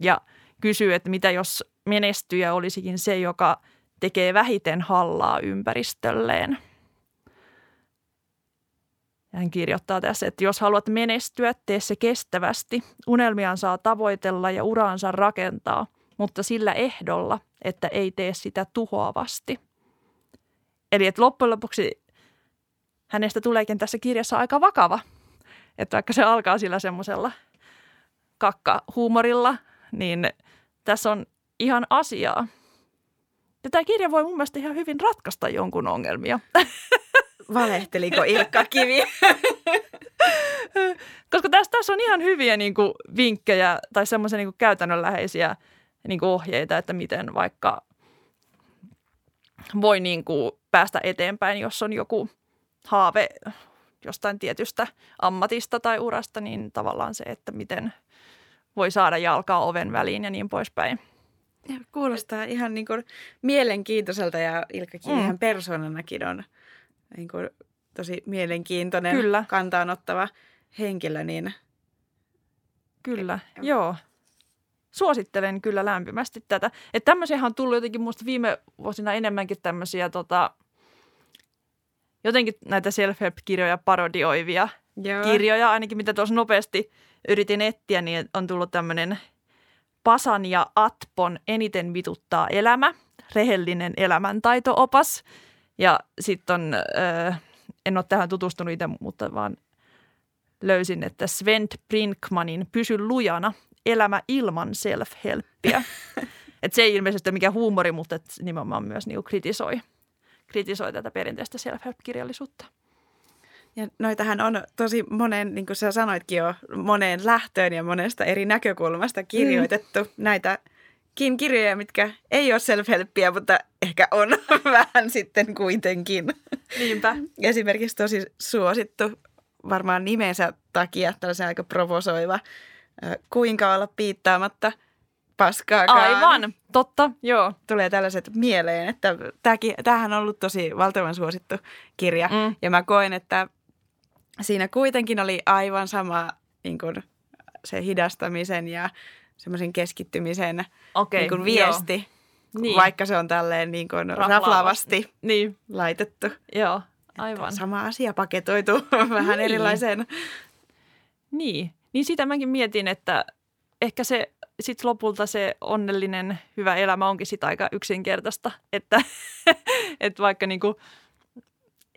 A: ja kysyy, että mitä jos menestyjä olisikin se, joka tekee vähiten hallaa ympäristölleen. Hän kirjoittaa tässä, että jos haluat menestyä, tee se kestävästi. Unelmiaan saa tavoitella ja uraansa rakentaa, mutta sillä ehdolla, että ei tee sitä tuhoavasti. Eli että loppujen lopuksi hänestä tuleekin tässä kirjassa aika vakava – että vaikka se alkaa sillä semmoisella kakkahuumorilla, niin tässä on ihan asiaa. Ja tämä kirja voi mun mielestä ihan hyvin ratkaista jonkun ongelmia.
B: Valehteliko Ilkka Kivi?
A: Koska tässä, tässä on ihan hyviä niin kuin, vinkkejä tai semmoisia niin käytännönläheisiä niin kuin, ohjeita, että miten vaikka voi niin kuin, päästä eteenpäin, jos on joku haave jostain tietystä ammatista tai urasta, niin tavallaan se, että miten voi saada jalkaa oven väliin ja niin poispäin.
B: Ja kuulostaa ihan niin kuin mielenkiintoiselta ja Ilkka Kivihän mm. persoonanakin on niin kuin tosi mielenkiintoinen, kyllä. kantaanottava henkilö. Niin...
A: Kyllä, ja, joo. Suosittelen kyllä lämpimästi tätä. Että tämmöisiä on tullut jotenkin musta viime vuosina enemmänkin tämmöisiä tota, jotenkin näitä self-help-kirjoja parodioivia Joo. kirjoja, ainakin mitä tuossa nopeasti yritin etsiä, niin on tullut tämmöinen Pasan ja Atpon Eniten vituttaa elämä, rehellinen elämäntaito-opas. Ja sitten on, äh, en ole tähän tutustunut itse, mutta vaan löysin, että Sven Brinkmanin Pysy lujana, elämä ilman self-helppiä. Et se ei ilmeisesti ole mikään huumori, mutta et nimenomaan myös niinku kritisoi kritisoi tätä perinteistä self-help-kirjallisuutta.
B: Ja noitahan on tosi monen, niin kuin sä sanoitkin jo, moneen lähtöön ja monesta eri näkökulmasta kirjoitettu mm. näitä kirjoja, mitkä ei ole self-helppiä, mutta ehkä on vähän sitten kuitenkin.
A: Niinpä.
B: Esimerkiksi tosi suosittu varmaan nimensä takia tällaisen aika provosoiva Kuinka olla piittaamatta paskaakaan.
A: Aivan, totta, joo.
B: Tulee tällaiset mieleen, että tämäkin, tämähän on ollut tosi valtavan suosittu kirja. Mm. Ja mä koen, että siinä kuitenkin oli aivan sama niin kuin se hidastamisen ja semmoisen keskittymisen okay, niin kuin viesti, niin. vaikka se on tälleen niin kuin raflaavasti niin. laitettu.
A: Joo, aivan.
B: Että sama asia paketoitu vähän niin. erilaiseen.
A: Niin, niin sitä mäkin mietin, että ehkä se sitten lopulta se onnellinen hyvä elämä onkin sitä aika yksinkertaista, että, että vaikka niin kuin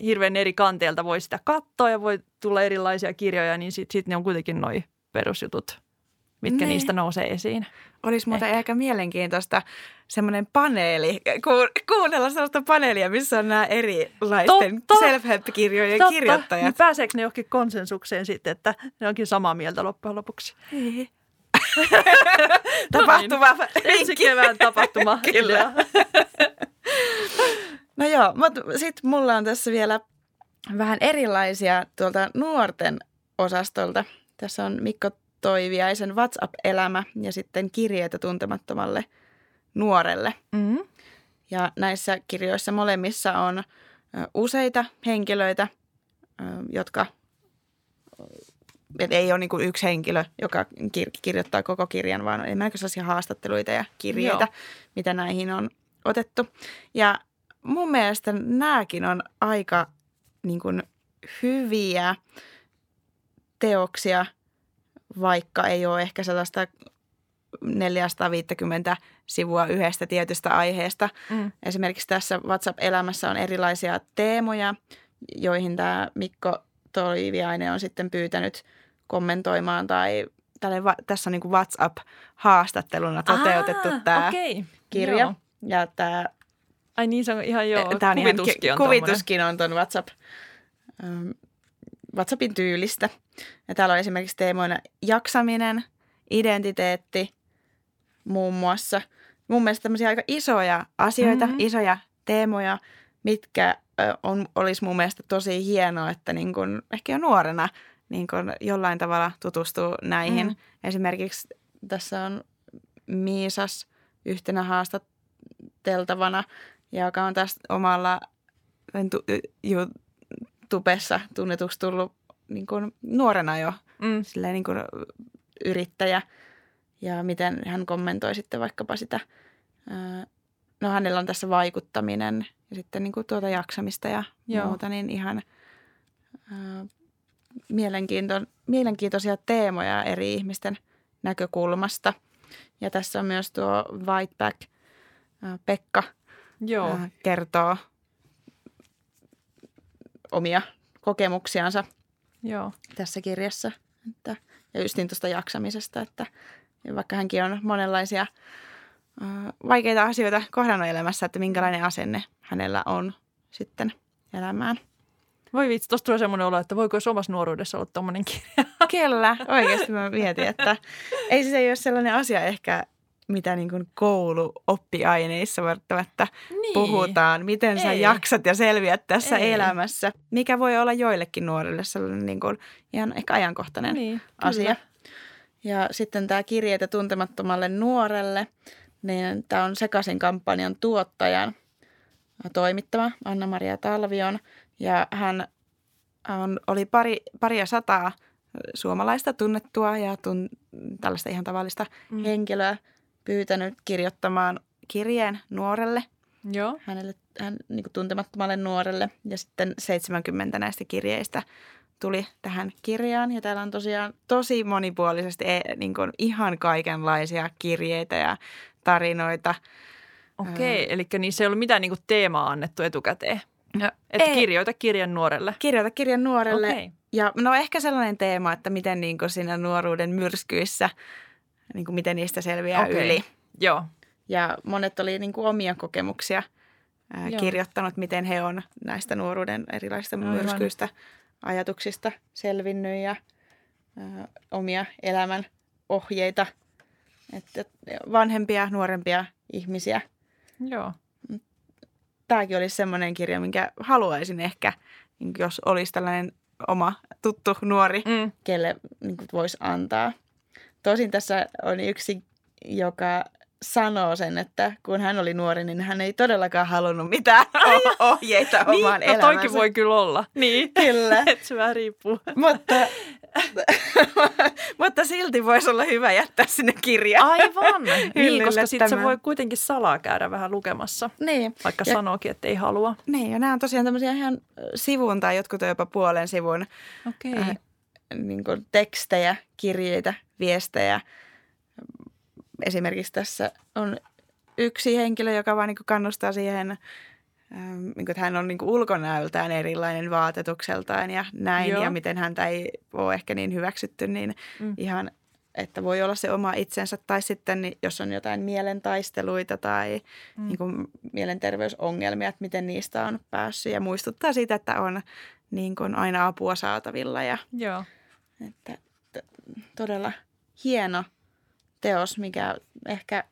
A: hirveän eri kanteelta voi sitä katsoa ja voi tulla erilaisia kirjoja, niin sitten sit ne on kuitenkin noin perusjutut, mitkä ne. niistä nousee esiin.
B: Olisi muuten ehkä. aika mielenkiintoista semmoinen paneeli, ku, kuunnella sellaista paneelia, missä on nämä erilaisten self-help-kirjojen Totta. kirjoittajat.
A: Pääseekö ne johonkin konsensukseen sitten, että ne onkin samaa mieltä loppujen lopuksi?
B: Ei. Tapahtuma. No
A: niin. Ensi kevään tapahtuma. Kyllä.
B: no joo, mutta sitten mulla on tässä vielä vähän erilaisia tuolta nuorten osastolta. Tässä on Mikko Toiviaisen WhatsApp-elämä ja sitten kirjeitä tuntemattomalle nuorelle. Mm-hmm. Ja näissä kirjoissa molemmissa on useita henkilöitä, jotka että ei ole niin kuin yksi henkilö, joka kir- kirjoittaa koko kirjan, vaan on enemmän sellaisia haastatteluita ja kirjeitä, Joo. mitä näihin on otettu. Ja mun mielestä nämäkin on aika niin kuin hyviä teoksia, vaikka ei ole ehkä sellaista 450 sivua yhdestä tietystä aiheesta. Mm. Esimerkiksi tässä WhatsApp-elämässä on erilaisia teemoja, joihin tämä Mikko Toiviainen on sitten pyytänyt kommentoimaan tai tälle, tässä on niin kuin WhatsApp-haastatteluna toteutettu Aa, tämä okay. kirja. Joo. Ja tämä,
A: Ai niin, se on ihan joo, tämä kuvituskin on
B: Kuvituskin on tuon WhatsApp, ähm, WhatsAppin tyylistä. Ja täällä on esimerkiksi teemoina jaksaminen, identiteetti muun muassa. Mun mielestä tämmöisiä aika isoja asioita, mm-hmm. isoja teemoja, mitkä on, olisi mun mielestä tosi hienoa, että niin kun, ehkä jo nuorena niin kun jollain tavalla tutustuu näihin. Mm. Esimerkiksi tässä on Miisas yhtenä haastateltavana, joka on tästä omalla YouTubessa tunnetuksi tullut niin kuin nuorena jo mm. silleen niin kuin yrittäjä. Ja miten hän kommentoi sitten vaikkapa sitä, no hänellä on tässä vaikuttaminen – ja sitten niin kuin tuota jaksamista ja Joo. muuta, niin ihan mielenkiinto, mielenkiintoisia teemoja eri ihmisten näkökulmasta. Ja tässä on myös tuo Whiteback Pekka Joo. Kertoo omia kokemuksiansa Joo. tässä kirjassa. Että, ja just niin tuosta jaksamisesta, että vaikka hänkin on monenlaisia – vaikeita asioita kohdannut elämässä, että minkälainen asenne hänellä on sitten elämään.
A: Voi vitsi, tuosta tulee semmoinen olo, että voiko omassa nuoruudessa olla tuommoinen kirja?
B: Kyllä, oikeasti mä mietin, että ei se ei ole sellainen asia ehkä, mitä niin kuin kouluoppiaineissa välttämättä niin. puhutaan. Miten ei. sä jaksat ja selviät tässä ei. elämässä. Mikä voi olla joillekin nuorille sellainen niin kuin ihan ehkä ajankohtainen niin, asia. Kyllä. Ja sitten tämä kirjeitä tuntemattomalle nuorelle – niin tämä on Sekaisin kampanjan tuottajan toimittama Anna-Maria Talvion. Ja hän on, oli pari, paria sataa suomalaista tunnettua ja tun, tällaista ihan tavallista mm. henkilöä pyytänyt kirjoittamaan kirjeen nuorelle. Joo. Hänelle, hän, niin kuin tuntemattomalle nuorelle. Ja sitten 70 näistä kirjeistä tuli tähän kirjaan. Ja täällä on tosiaan tosi monipuolisesti e, niin kuin ihan kaikenlaisia kirjeitä ja tarinoita.
A: Okei, eli niissä ei ollut mitään niinku teemaa annettu etukäteen. No, että ei. kirjoita kirjan nuorelle.
B: Kirjoita kirjan nuorelle. Okay. Ja no ehkä sellainen teema, että miten niin kuin siinä nuoruuden myrskyissä, niin kuin miten niistä selviää okay. yli.
A: Joo.
B: Ja monet oli niin kuin omia kokemuksia ää, kirjoittanut, miten he on näistä nuoruuden erilaisista Aivan. myrskyistä ajatuksista selvinnyt ja ö, omia elämän ohjeita. Että vanhempia, nuorempia ihmisiä.
A: Joo.
B: Tämäkin olisi semmoinen kirja, minkä haluaisin ehkä, niin jos olisi tällainen oma tuttu nuori,
A: Mm.
B: kelle niin voisi antaa. Tosin tässä on yksi, joka sanoo sen, että kun hän oli nuori, niin hän ei todellakaan halunnut mitään oh- ohjeita omaan
A: niin, no
B: elämäänsä.
A: toikin voi kyllä olla. Niin.
B: Kyllä.
A: Et se vähän riippuu.
B: mutta, mutta silti voisi olla hyvä jättää sinne kirja.
A: Aivan. niin, koska sitten se voi kuitenkin salaa käydä vähän lukemassa,
B: Niin.
A: vaikka
B: Ja-
A: sanookin, että ei halua.
B: Niin, ja nämä on tosiaan tämmöisiä ihan sivun tai jotkut jopa puolen sivun
A: Okei.
B: äh, niin tekstejä, kirjeitä, viestejä. Esimerkiksi tässä on yksi henkilö, joka vaan niin kannustaa siihen, ähm, niin kuin, että hän on niin ulkonäöltään erilainen vaatetukseltaan ja näin,
A: Joo.
B: ja miten häntä ei ole ehkä niin hyväksytty, niin
A: Mm.
B: ihan, että voi olla se oma itsensä, tai sitten niin jos on jotain mielentaisteluita tai
A: Mm.
B: niin kuin mielenterveysongelmia, että miten niistä on päässyt, ja muistuttaa siitä, että on niin kuin aina apua saatavilla ja
A: Joo.
B: että t- todella hieno teos, mikä ehkä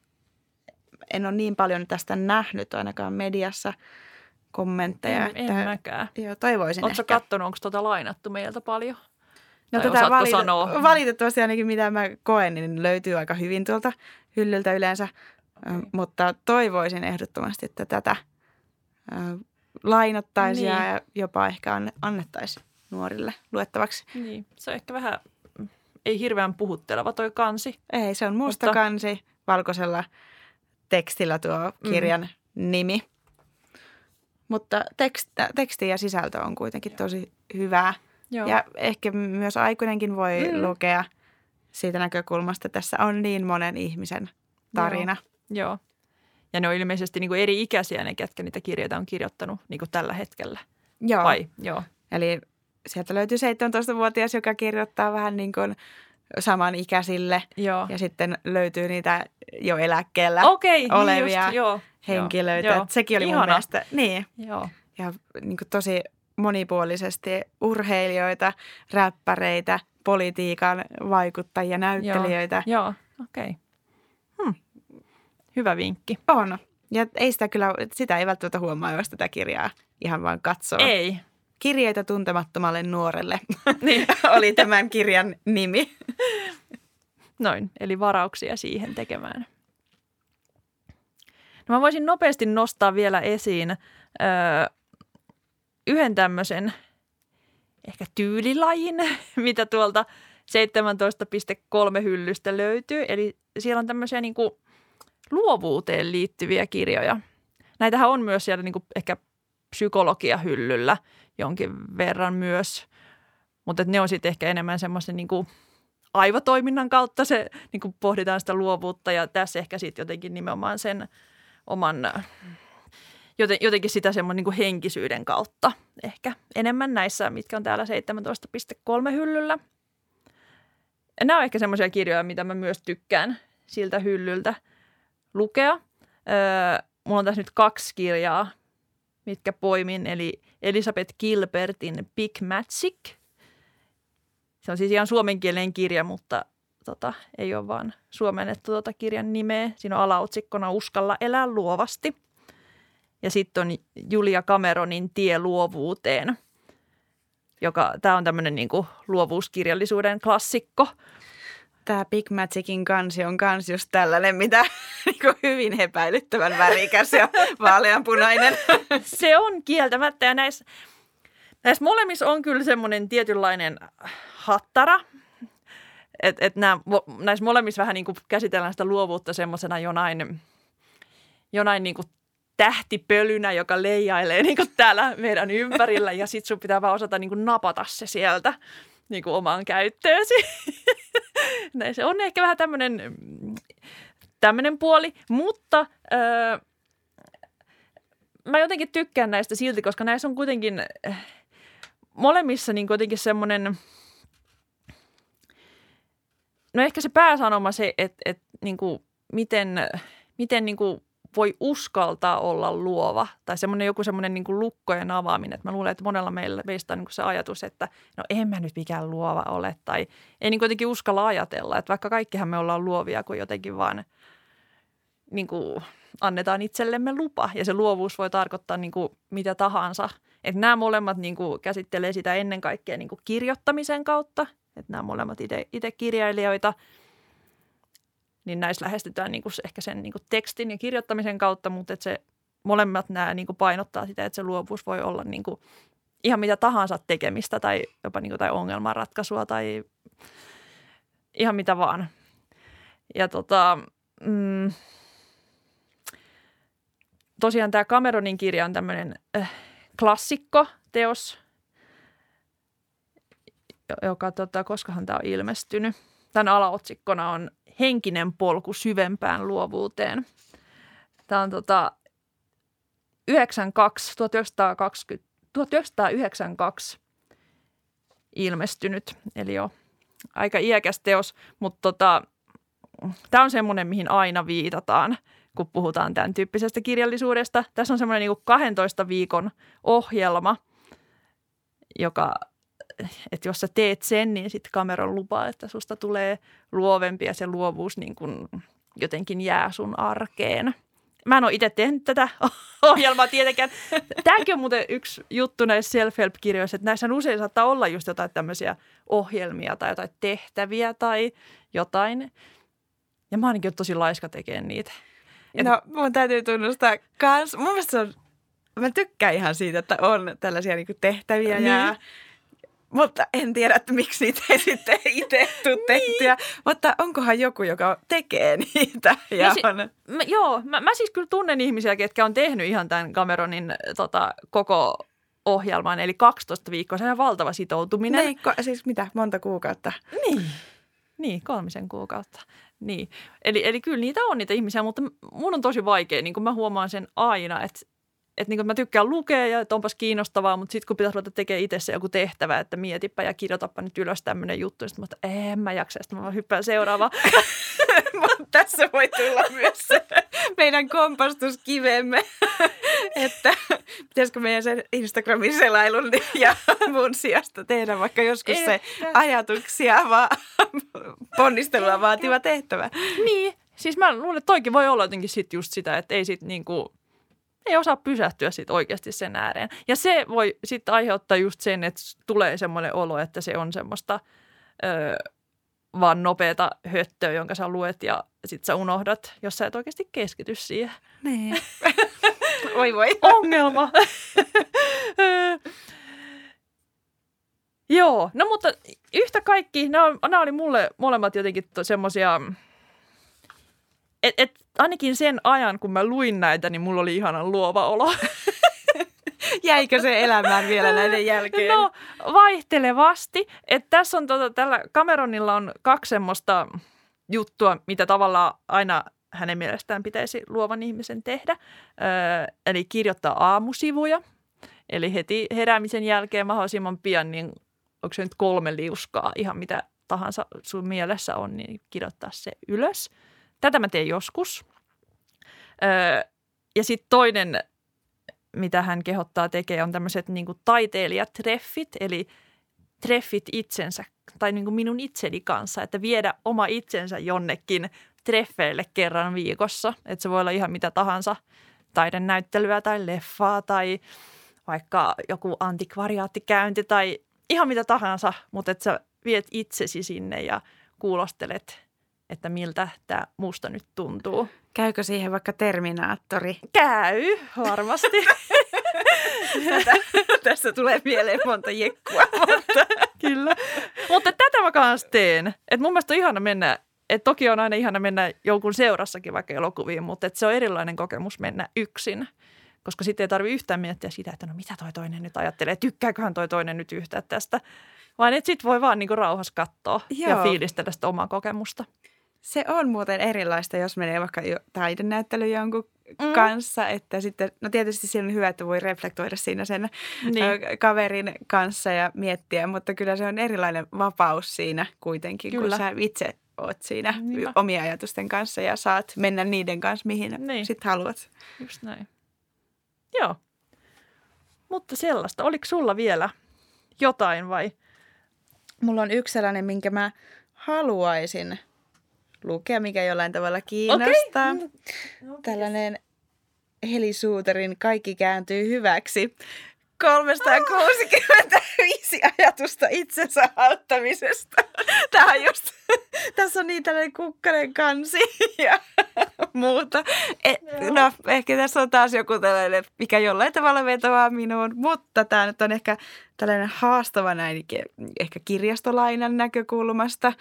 B: en ole niin paljon tästä nähnyt ainakaan mediassa kommentteja.
A: En, en
B: että,
A: mäkään.
B: joo, toivoisin
A: Oletko
B: ehkä.
A: kattonut, onko tuota lainattu meiltä paljon?
B: No
A: Tai
B: tätä
A: osaatko
B: valit-
A: sanoa?
B: valitettavasti ainakin mitä mä koen, niin löytyy aika hyvin tuolta hyllyltä yleensä. Ö, Mutta toivoisin ehdottomasti, että tätä lainattaisiin
A: Niin.
B: ja jopa ehkä anne- annettaisiin nuorille luettavaksi.
A: Niin, se on ehkä vähän, ei hirveän puhutteleva toi kansi.
B: Ei, se on musta
A: Mutta-
B: kansi valkoisella tekstillä tuo kirjan mm. nimi. Mutta tekst, teksti ja sisältö on kuitenkin tosi hyvää.
A: Joo.
B: Ja ehkä myös aikuinenkin voi
A: Mm.
B: lukea siitä näkökulmasta, että tässä on niin monen ihmisen tarina.
A: Joo. Ja ne on ilmeisesti niin kuin eri ikäisiä ne, ketkä niitä kirjoita on kirjoittanut niin kuin tällä hetkellä.
B: Joo.
A: Vai? Joo.
B: Eli sieltä löytyy 17-vuotias, joka kirjoittaa vähän niin kuin saman ikäisille.
A: Joo.
B: Ja sitten löytyy niitä jo eläkkeellä
A: Okei, niin
B: olevia
A: just, joo.
B: henkilöitä.
A: Joo.
B: Joo. Sekin oli mun
A: Ihana.
B: mielestä, niin.
A: Joo.
B: ja niin kuin tosi monipuolisesti urheilijoita, räppäreitä, politiikan vaikuttajia, näyttelijöitä.
A: Joo, okei. Okay. Hmm. Hyvä vinkki.
B: On. Ja ei sitä kyllä, sitä ei välttämättä huomaa, jos tätä kirjaa ihan vaan katsoo.
A: Ei.
B: Kirjeitä tuntemattomalle nuorelle
A: Niin.
B: oli tämän kirjan nimi.
A: Noin, eli varauksia siihen tekemään. No mä voisin nopeasti nostaa vielä esiin öö, yhden tämmöisen ehkä tyylilajin, mitä tuolta 17.3 hyllystä löytyy. Eli siellä on tämmöisiä niin kuin luovuuteen liittyviä kirjoja. Näitähän on myös siellä niin kuin ehkä psykologiahyllyllä jonkin verran myös, mutta ne on sitten ehkä enemmän semmoisen niin aivotoiminnan kautta se niin kuin pohditaan sitä luovuutta ja tässä ehkä sitten jotenkin nimenomaan sen oman, joten, jotenkin sitä semmoinen niin kuin henkisyyden kautta ehkä enemmän näissä, mitkä on täällä 17.3 hyllyllä. Ja nämä on ehkä semmoisia kirjoja, mitä mä myös tykkään siltä hyllyltä lukea. Öö, mulla on tässä nyt kaksi kirjaa, mitkä poimin, eli Elisabeth Gilbertin Big Magic – se on siis ihan suomenkielinen kirja, mutta tota, ei ole vaan suomennettu tota kirjan nimeä. Siinä on alaotsikkona Uskalla elää luovasti. Ja sitten on Julia Cameronin Tie luovuuteen, joka tämä on tämmöinen niinku luovuuskirjallisuuden klassikko.
B: Tämä Big Magicin kansi on kans just tällainen, mitä niin hyvin epäilyttävän värikäs ja vaaleanpunainen.
A: Se on kieltämättä ja näissä, näissä molemmissa on kyllä semmoinen tietynlainen hattara. Et, et nää, näissä molemmissa vähän niin kuin käsitellään sitä luovuutta semmoisena jonain, jonain niin kuin tähtipölynä, joka leijailee niin kuin täällä meidän ympärillä ja sit sun pitää vaan osata niin kuin napata se sieltä niin kuin omaan käyttöösi. Se on ehkä vähän tämmöinen tämmöinen puoli, mutta öö, mä jotenkin tykkään näistä silti, koska näissä on kuitenkin molemmissa niin kuitenkin semmoinen, no ehkä se pääsanoma se, että, että niin kuin, miten, miten niin kuin voi uskaltaa olla luova tai semmoinen joku semmoinen niin lukkojen avaaminen. Että mä luulen, että monella meillä, meistä on niin se ajatus, että no en mä nyt mikään luova ole tai ei niin jotenkin uskalla ajatella. Että vaikka kaikkihan me ollaan luovia, kun jotenkin vaan niin kuin annetaan itsellemme lupa ja se luovuus voi tarkoittaa niin kuin mitä tahansa. Että nämä molemmat niin kuin käsittelee sitä ennen kaikkea niin kuin kirjoittamisen kautta, että nämä molemmat itse kirjailijoita – niin näissä lähestytään niin kuin ehkä sen niin kuin tekstin ja kirjoittamisen kautta, mutta että se molemmat nämä niin kuin painottaa sitä, että se luovuus voi olla niin kuin ihan mitä tahansa tekemistä tai jopa niin kuin, tai ongelmanratkaisua tai ihan mitä vaan. Ja tota, mm, tosiaan tämä Cameronin kirja on tämmöinen äh, klassikko-teos, joka, tota, koskahan tämä on ilmestynyt. Tämän alaotsikkona on henkinen polku syvempään luovuuteen. Tämä on tota 92, 1920, 1992 ilmestynyt, eli jo aika iäkäs teos, mutta tota, tämä on semmoinen, mihin aina viitataan, kun puhutaan tämän tyyppisestä kirjallisuudesta. Tässä on semmoinen niin 12 viikon ohjelma, joka että jos sä teet sen, niin sitten kameran lupaa, että susta tulee luovempi ja se luovuus niin kuin jotenkin jää sun arkeen. Mä en ole itse tehnyt tätä ohjelmaa tietenkään. Tämäkin on muuten yksi juttu näissä self-help-kirjoissa, että näissä usein saattaa olla just jotain tämmöisiä ohjelmia tai jotain tehtäviä tai jotain. Ja mä ainakin tosi laiska tekemään niitä.
B: Et... No mun täytyy tunnustaa kans. Mun mielestä se on, mä tykkään ihan siitä, että on tällaisia niinku tehtäviä niin. ja mutta en tiedä, että miksi niitä ei sitten itse tule niin. tehtyä. Mutta onkohan joku, joka tekee niitä? Ja
A: si-
B: on...
A: mä, joo, mä, mä siis kyllä tunnen ihmisiä, ketkä on tehnyt ihan tämän Cameronin tota, koko ohjelman, eli 12 viikkoa. Se on valtava sitoutuminen.
B: Niin, ko- siis mitä, monta kuukautta?
A: Niin, niin kolmisen kuukautta. Niin. Eli, eli kyllä niitä on niitä ihmisiä, mutta mun on tosi vaikea, niin kuin mä huomaan sen aina, että että niin mä tykkään lukea ja että onpas kiinnostavaa, mutta sitten kun pitäisi ruveta tekemään itse se joku tehtävä, että mietipä ja kirjoitapa nyt ylös tämmöinen juttu, niin sitten mä että en mä jaksa, sitten mä hyppään seuraavaan.
B: Tässä voi tulla myös se meidän kompastuskivemme, että pitäisikö meidän sen Instagramin selailun ja mun sijasta tehdä vaikka joskus se ajatuksia vaan ponnistelua vaativa tehtävä.
A: Niin, siis mä luulen, että toikin voi olla jotenkin sit just sitä, että ei sit niinku ei osaa pysähtyä sit oikeasti sen ääreen. Ja se voi sitten aiheuttaa just sen, että tulee semmoinen olo, että se on semmoista ö, vaan nopeata höttöä, jonka sä luet ja sitten sä unohdat, jos sä et oikeasti keskity siihen.
B: Niin. voi voi.
A: Ongelma. Joo, no mutta yhtä kaikki, nämä, nämä oli mulle molemmat jotenkin semmoisia et, et, ainakin sen ajan, kun mä luin näitä, niin mulla oli ihanan luova olo.
B: Jäikö se elämään vielä näiden jälkeen?
A: No vaihtelevasti. Et tässä on tota, tällä Cameronilla on kaksi semmoista juttua, mitä tavallaan aina hänen mielestään pitäisi luovan ihmisen tehdä. Öö, eli kirjoittaa aamusivuja. Eli heti heräämisen jälkeen mahdollisimman pian, niin onko se nyt kolme liuskaa, ihan mitä tahansa sun mielessä on, niin kirjoittaa se ylös – Tätä mä teen joskus. Öö, ja sitten toinen, mitä hän kehottaa tekemään, on tämmöiset niin taiteilijatreffit, eli treffit itsensä tai niin minun itseni kanssa, että viedä oma itsensä jonnekin treffeille kerran viikossa. Että se voi olla ihan mitä tahansa, taidenäyttelyä tai leffaa tai vaikka joku antikvariaattikäynti tai ihan mitä tahansa, mutta että sä viet itsesi sinne ja kuulostelet että miltä tämä musta nyt tuntuu.
B: Käykö siihen vaikka Terminaattori?
A: Käy, varmasti.
B: Tätä, tässä tulee mieleen monta jekkua. Mutta.
A: Kyllä. Mutta tätä mä kanssa teen. Et mun mielestä on ihana mennä, et toki on aina ihana mennä jonkun seurassakin vaikka elokuviin, mutta et se on erilainen kokemus mennä yksin. Koska sitten ei tarvitse yhtään miettiä sitä, että no mitä toi toinen nyt ajattelee, tykkääköhän toi toinen nyt yhtään tästä. Vaan että sitten voi vaan niinku rauhassa katsoa Joo. ja fiilistellä sitä omaa kokemusta.
B: Se on muuten erilaista, jos menee vaikka taidenäyttely jonkun mm. kanssa, että sitten, no tietysti siinä on hyvä, että voi reflektoida siinä sen niin. kaverin kanssa ja miettiä, mutta kyllä se on erilainen vapaus siinä kuitenkin, kyllä. kun sä itse oot siinä
A: Niinpä.
B: omien ajatusten kanssa ja saat mennä niiden kanssa, mihin
A: Niin.
B: sit haluat.
A: Just näin. Joo. Mutta sellaista. Oliko sulla vielä jotain vai?
B: Mulla on yksi sellainen, minkä mä haluaisin lukea, mikä jollain tavalla kiinnostaa.
A: Okay.
B: Tällainen Heli Suutarin Kaikki kääntyy hyväksi. 365 ajatusta itsensä auttamisesta. Tämä on just, tässä on niin tällainen kukkanen kansi ja muuta. E, no, ehkä tässä on taas joku tällainen, mikä jollain tavalla vetoaa minuun, mutta tämä nyt on ehkä tällainen haastava näin ehkä kirjastolainan näkökulmasta,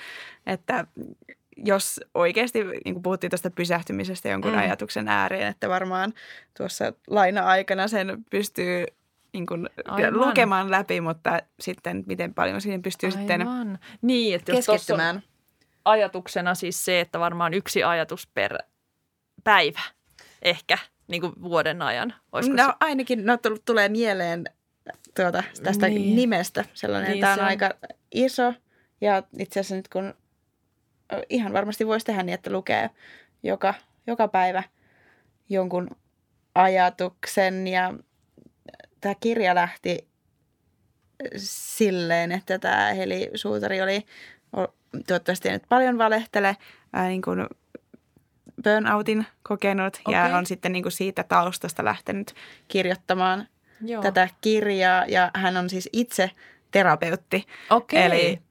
B: että jos oikeasti, niin kuin puhuttiin tuosta pysähtymisestä jonkun
A: Mm.
B: ajatuksen ääreen, että varmaan tuossa laina-aikana sen pystyy niin kuin
A: Aivan.
B: lukemaan läpi, mutta sitten miten paljon siihen pystyy sitten
A: Aivan. Niin, että jos
B: keskittymään.
A: ajatuksena siis se, että varmaan yksi ajatus per päivä ehkä niin kuin vuoden ajan. Olisiko
B: No
A: se?
B: ainakin no, tul- tulee mieleen tuota, tästä
A: Niin.
B: nimestä sellainen,
A: Niin
B: tämä on,
A: se on.
B: aika iso ja itse asiassa nyt kun ihan varmasti voisi tehdä niin, että lukee joka, joka päivä jonkun ajatuksen ja tämä kirja lähti silleen, että tämä Heli Suutari oli, toivottavasti nyt paljon valehtele, ää, niin kuin burnoutin kokenut okay. Ja on sitten niin kuin siitä taustasta lähtenyt kirjoittamaan
A: Joo.
B: tätä kirjaa ja hän on siis itse terapeutti.
A: Okei.
B: Eli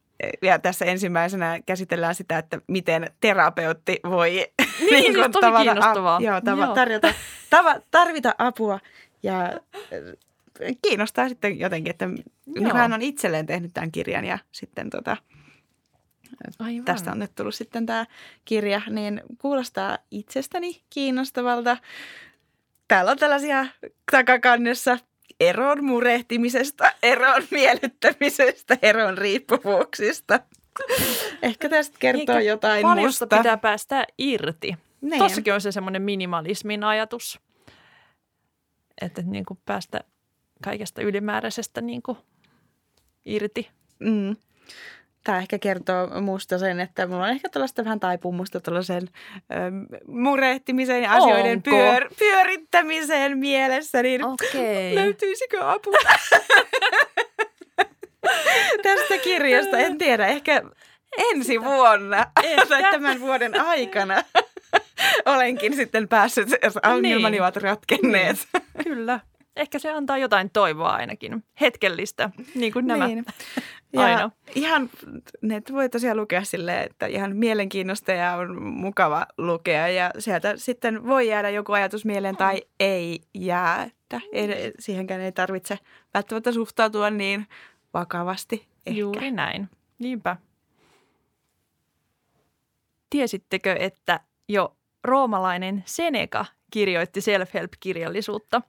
B: ja tässä ensimmäisenä käsitellään sitä, että miten terapeutti voi
A: Niin, siis tosi
B: tavata-
A: kiinnostavaa.
B: joo, tava,
A: Joo.
B: tarjota, tava, tarvita apua ja äh, kiinnostaa sitten jotenkin, että niin hän on itselleen tehnyt tämän kirjan ja sitten tota,
A: Aivan.
B: tästä on nyt tullut sitten tämä kirja, niin kuulostaa itsestäni kiinnostavalta. Täällä on tällaisia takakannessa eron murehtimisesta, eron miellyttämisestä, eron riippuvuuksista. Ehkä tästä kertoo
A: Eikä
B: jotain musta.
A: pitää päästä irti.
B: Niin.
A: Tossakin on se semmoinen minimalismin ajatus, että niin kuin päästä kaikesta ylimääräisestä niin kuin irti.
B: Mm. Tämä ehkä kertoo musta sen, että mulla on ehkä tällaista vähän taipumusta tällaisen äm, murehtimiseen ja asioiden
A: Onko?
B: pyör, pyörittämiseen mielessä, niin
A: Okei.
B: löytyisikö apua tästä kirjasta? En tiedä, ehkä ensi vuonna
A: Ehkä.
B: tai tämän vuoden aikana olenkin sitten päässyt, jos ongelmani
A: Niin.
B: ovat ratkenneet.
A: Kyllä. Ehkä se antaa jotain toivoa ainakin. Hetkellistä, niin kuin nämä.
B: Niin. Ja
A: Aina.
B: ihan, ne voi tosiaan lukea silleen, että ihan mielenkiinnosta ja on mukava lukea ja sieltä sitten voi jäädä joku ajatus mieleen tai ei jää. Että ei, siihenkään ei tarvitse välttämättä suhtautua niin vakavasti ehkä.
A: Juuri näin. Niinpä. Tiesittekö, että jo roomalainen Seneca kirjoitti self-help-kirjallisuutta?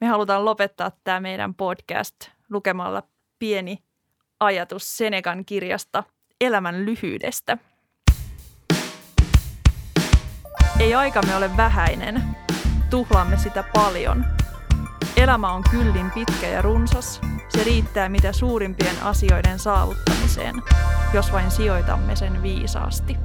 A: Me halutaan lopettaa tämä meidän podcast lukemalla pieni ajatus Senekan kirjasta Elämän lyhyydestä. Ei aikamme ole vähäinen. Tuhlaamme sitä paljon. Elämä on kyllin pitkä ja runsas. Se riittää mitä suurimpien asioiden saavuttamiseen, jos vain sijoitamme sen viisaasti.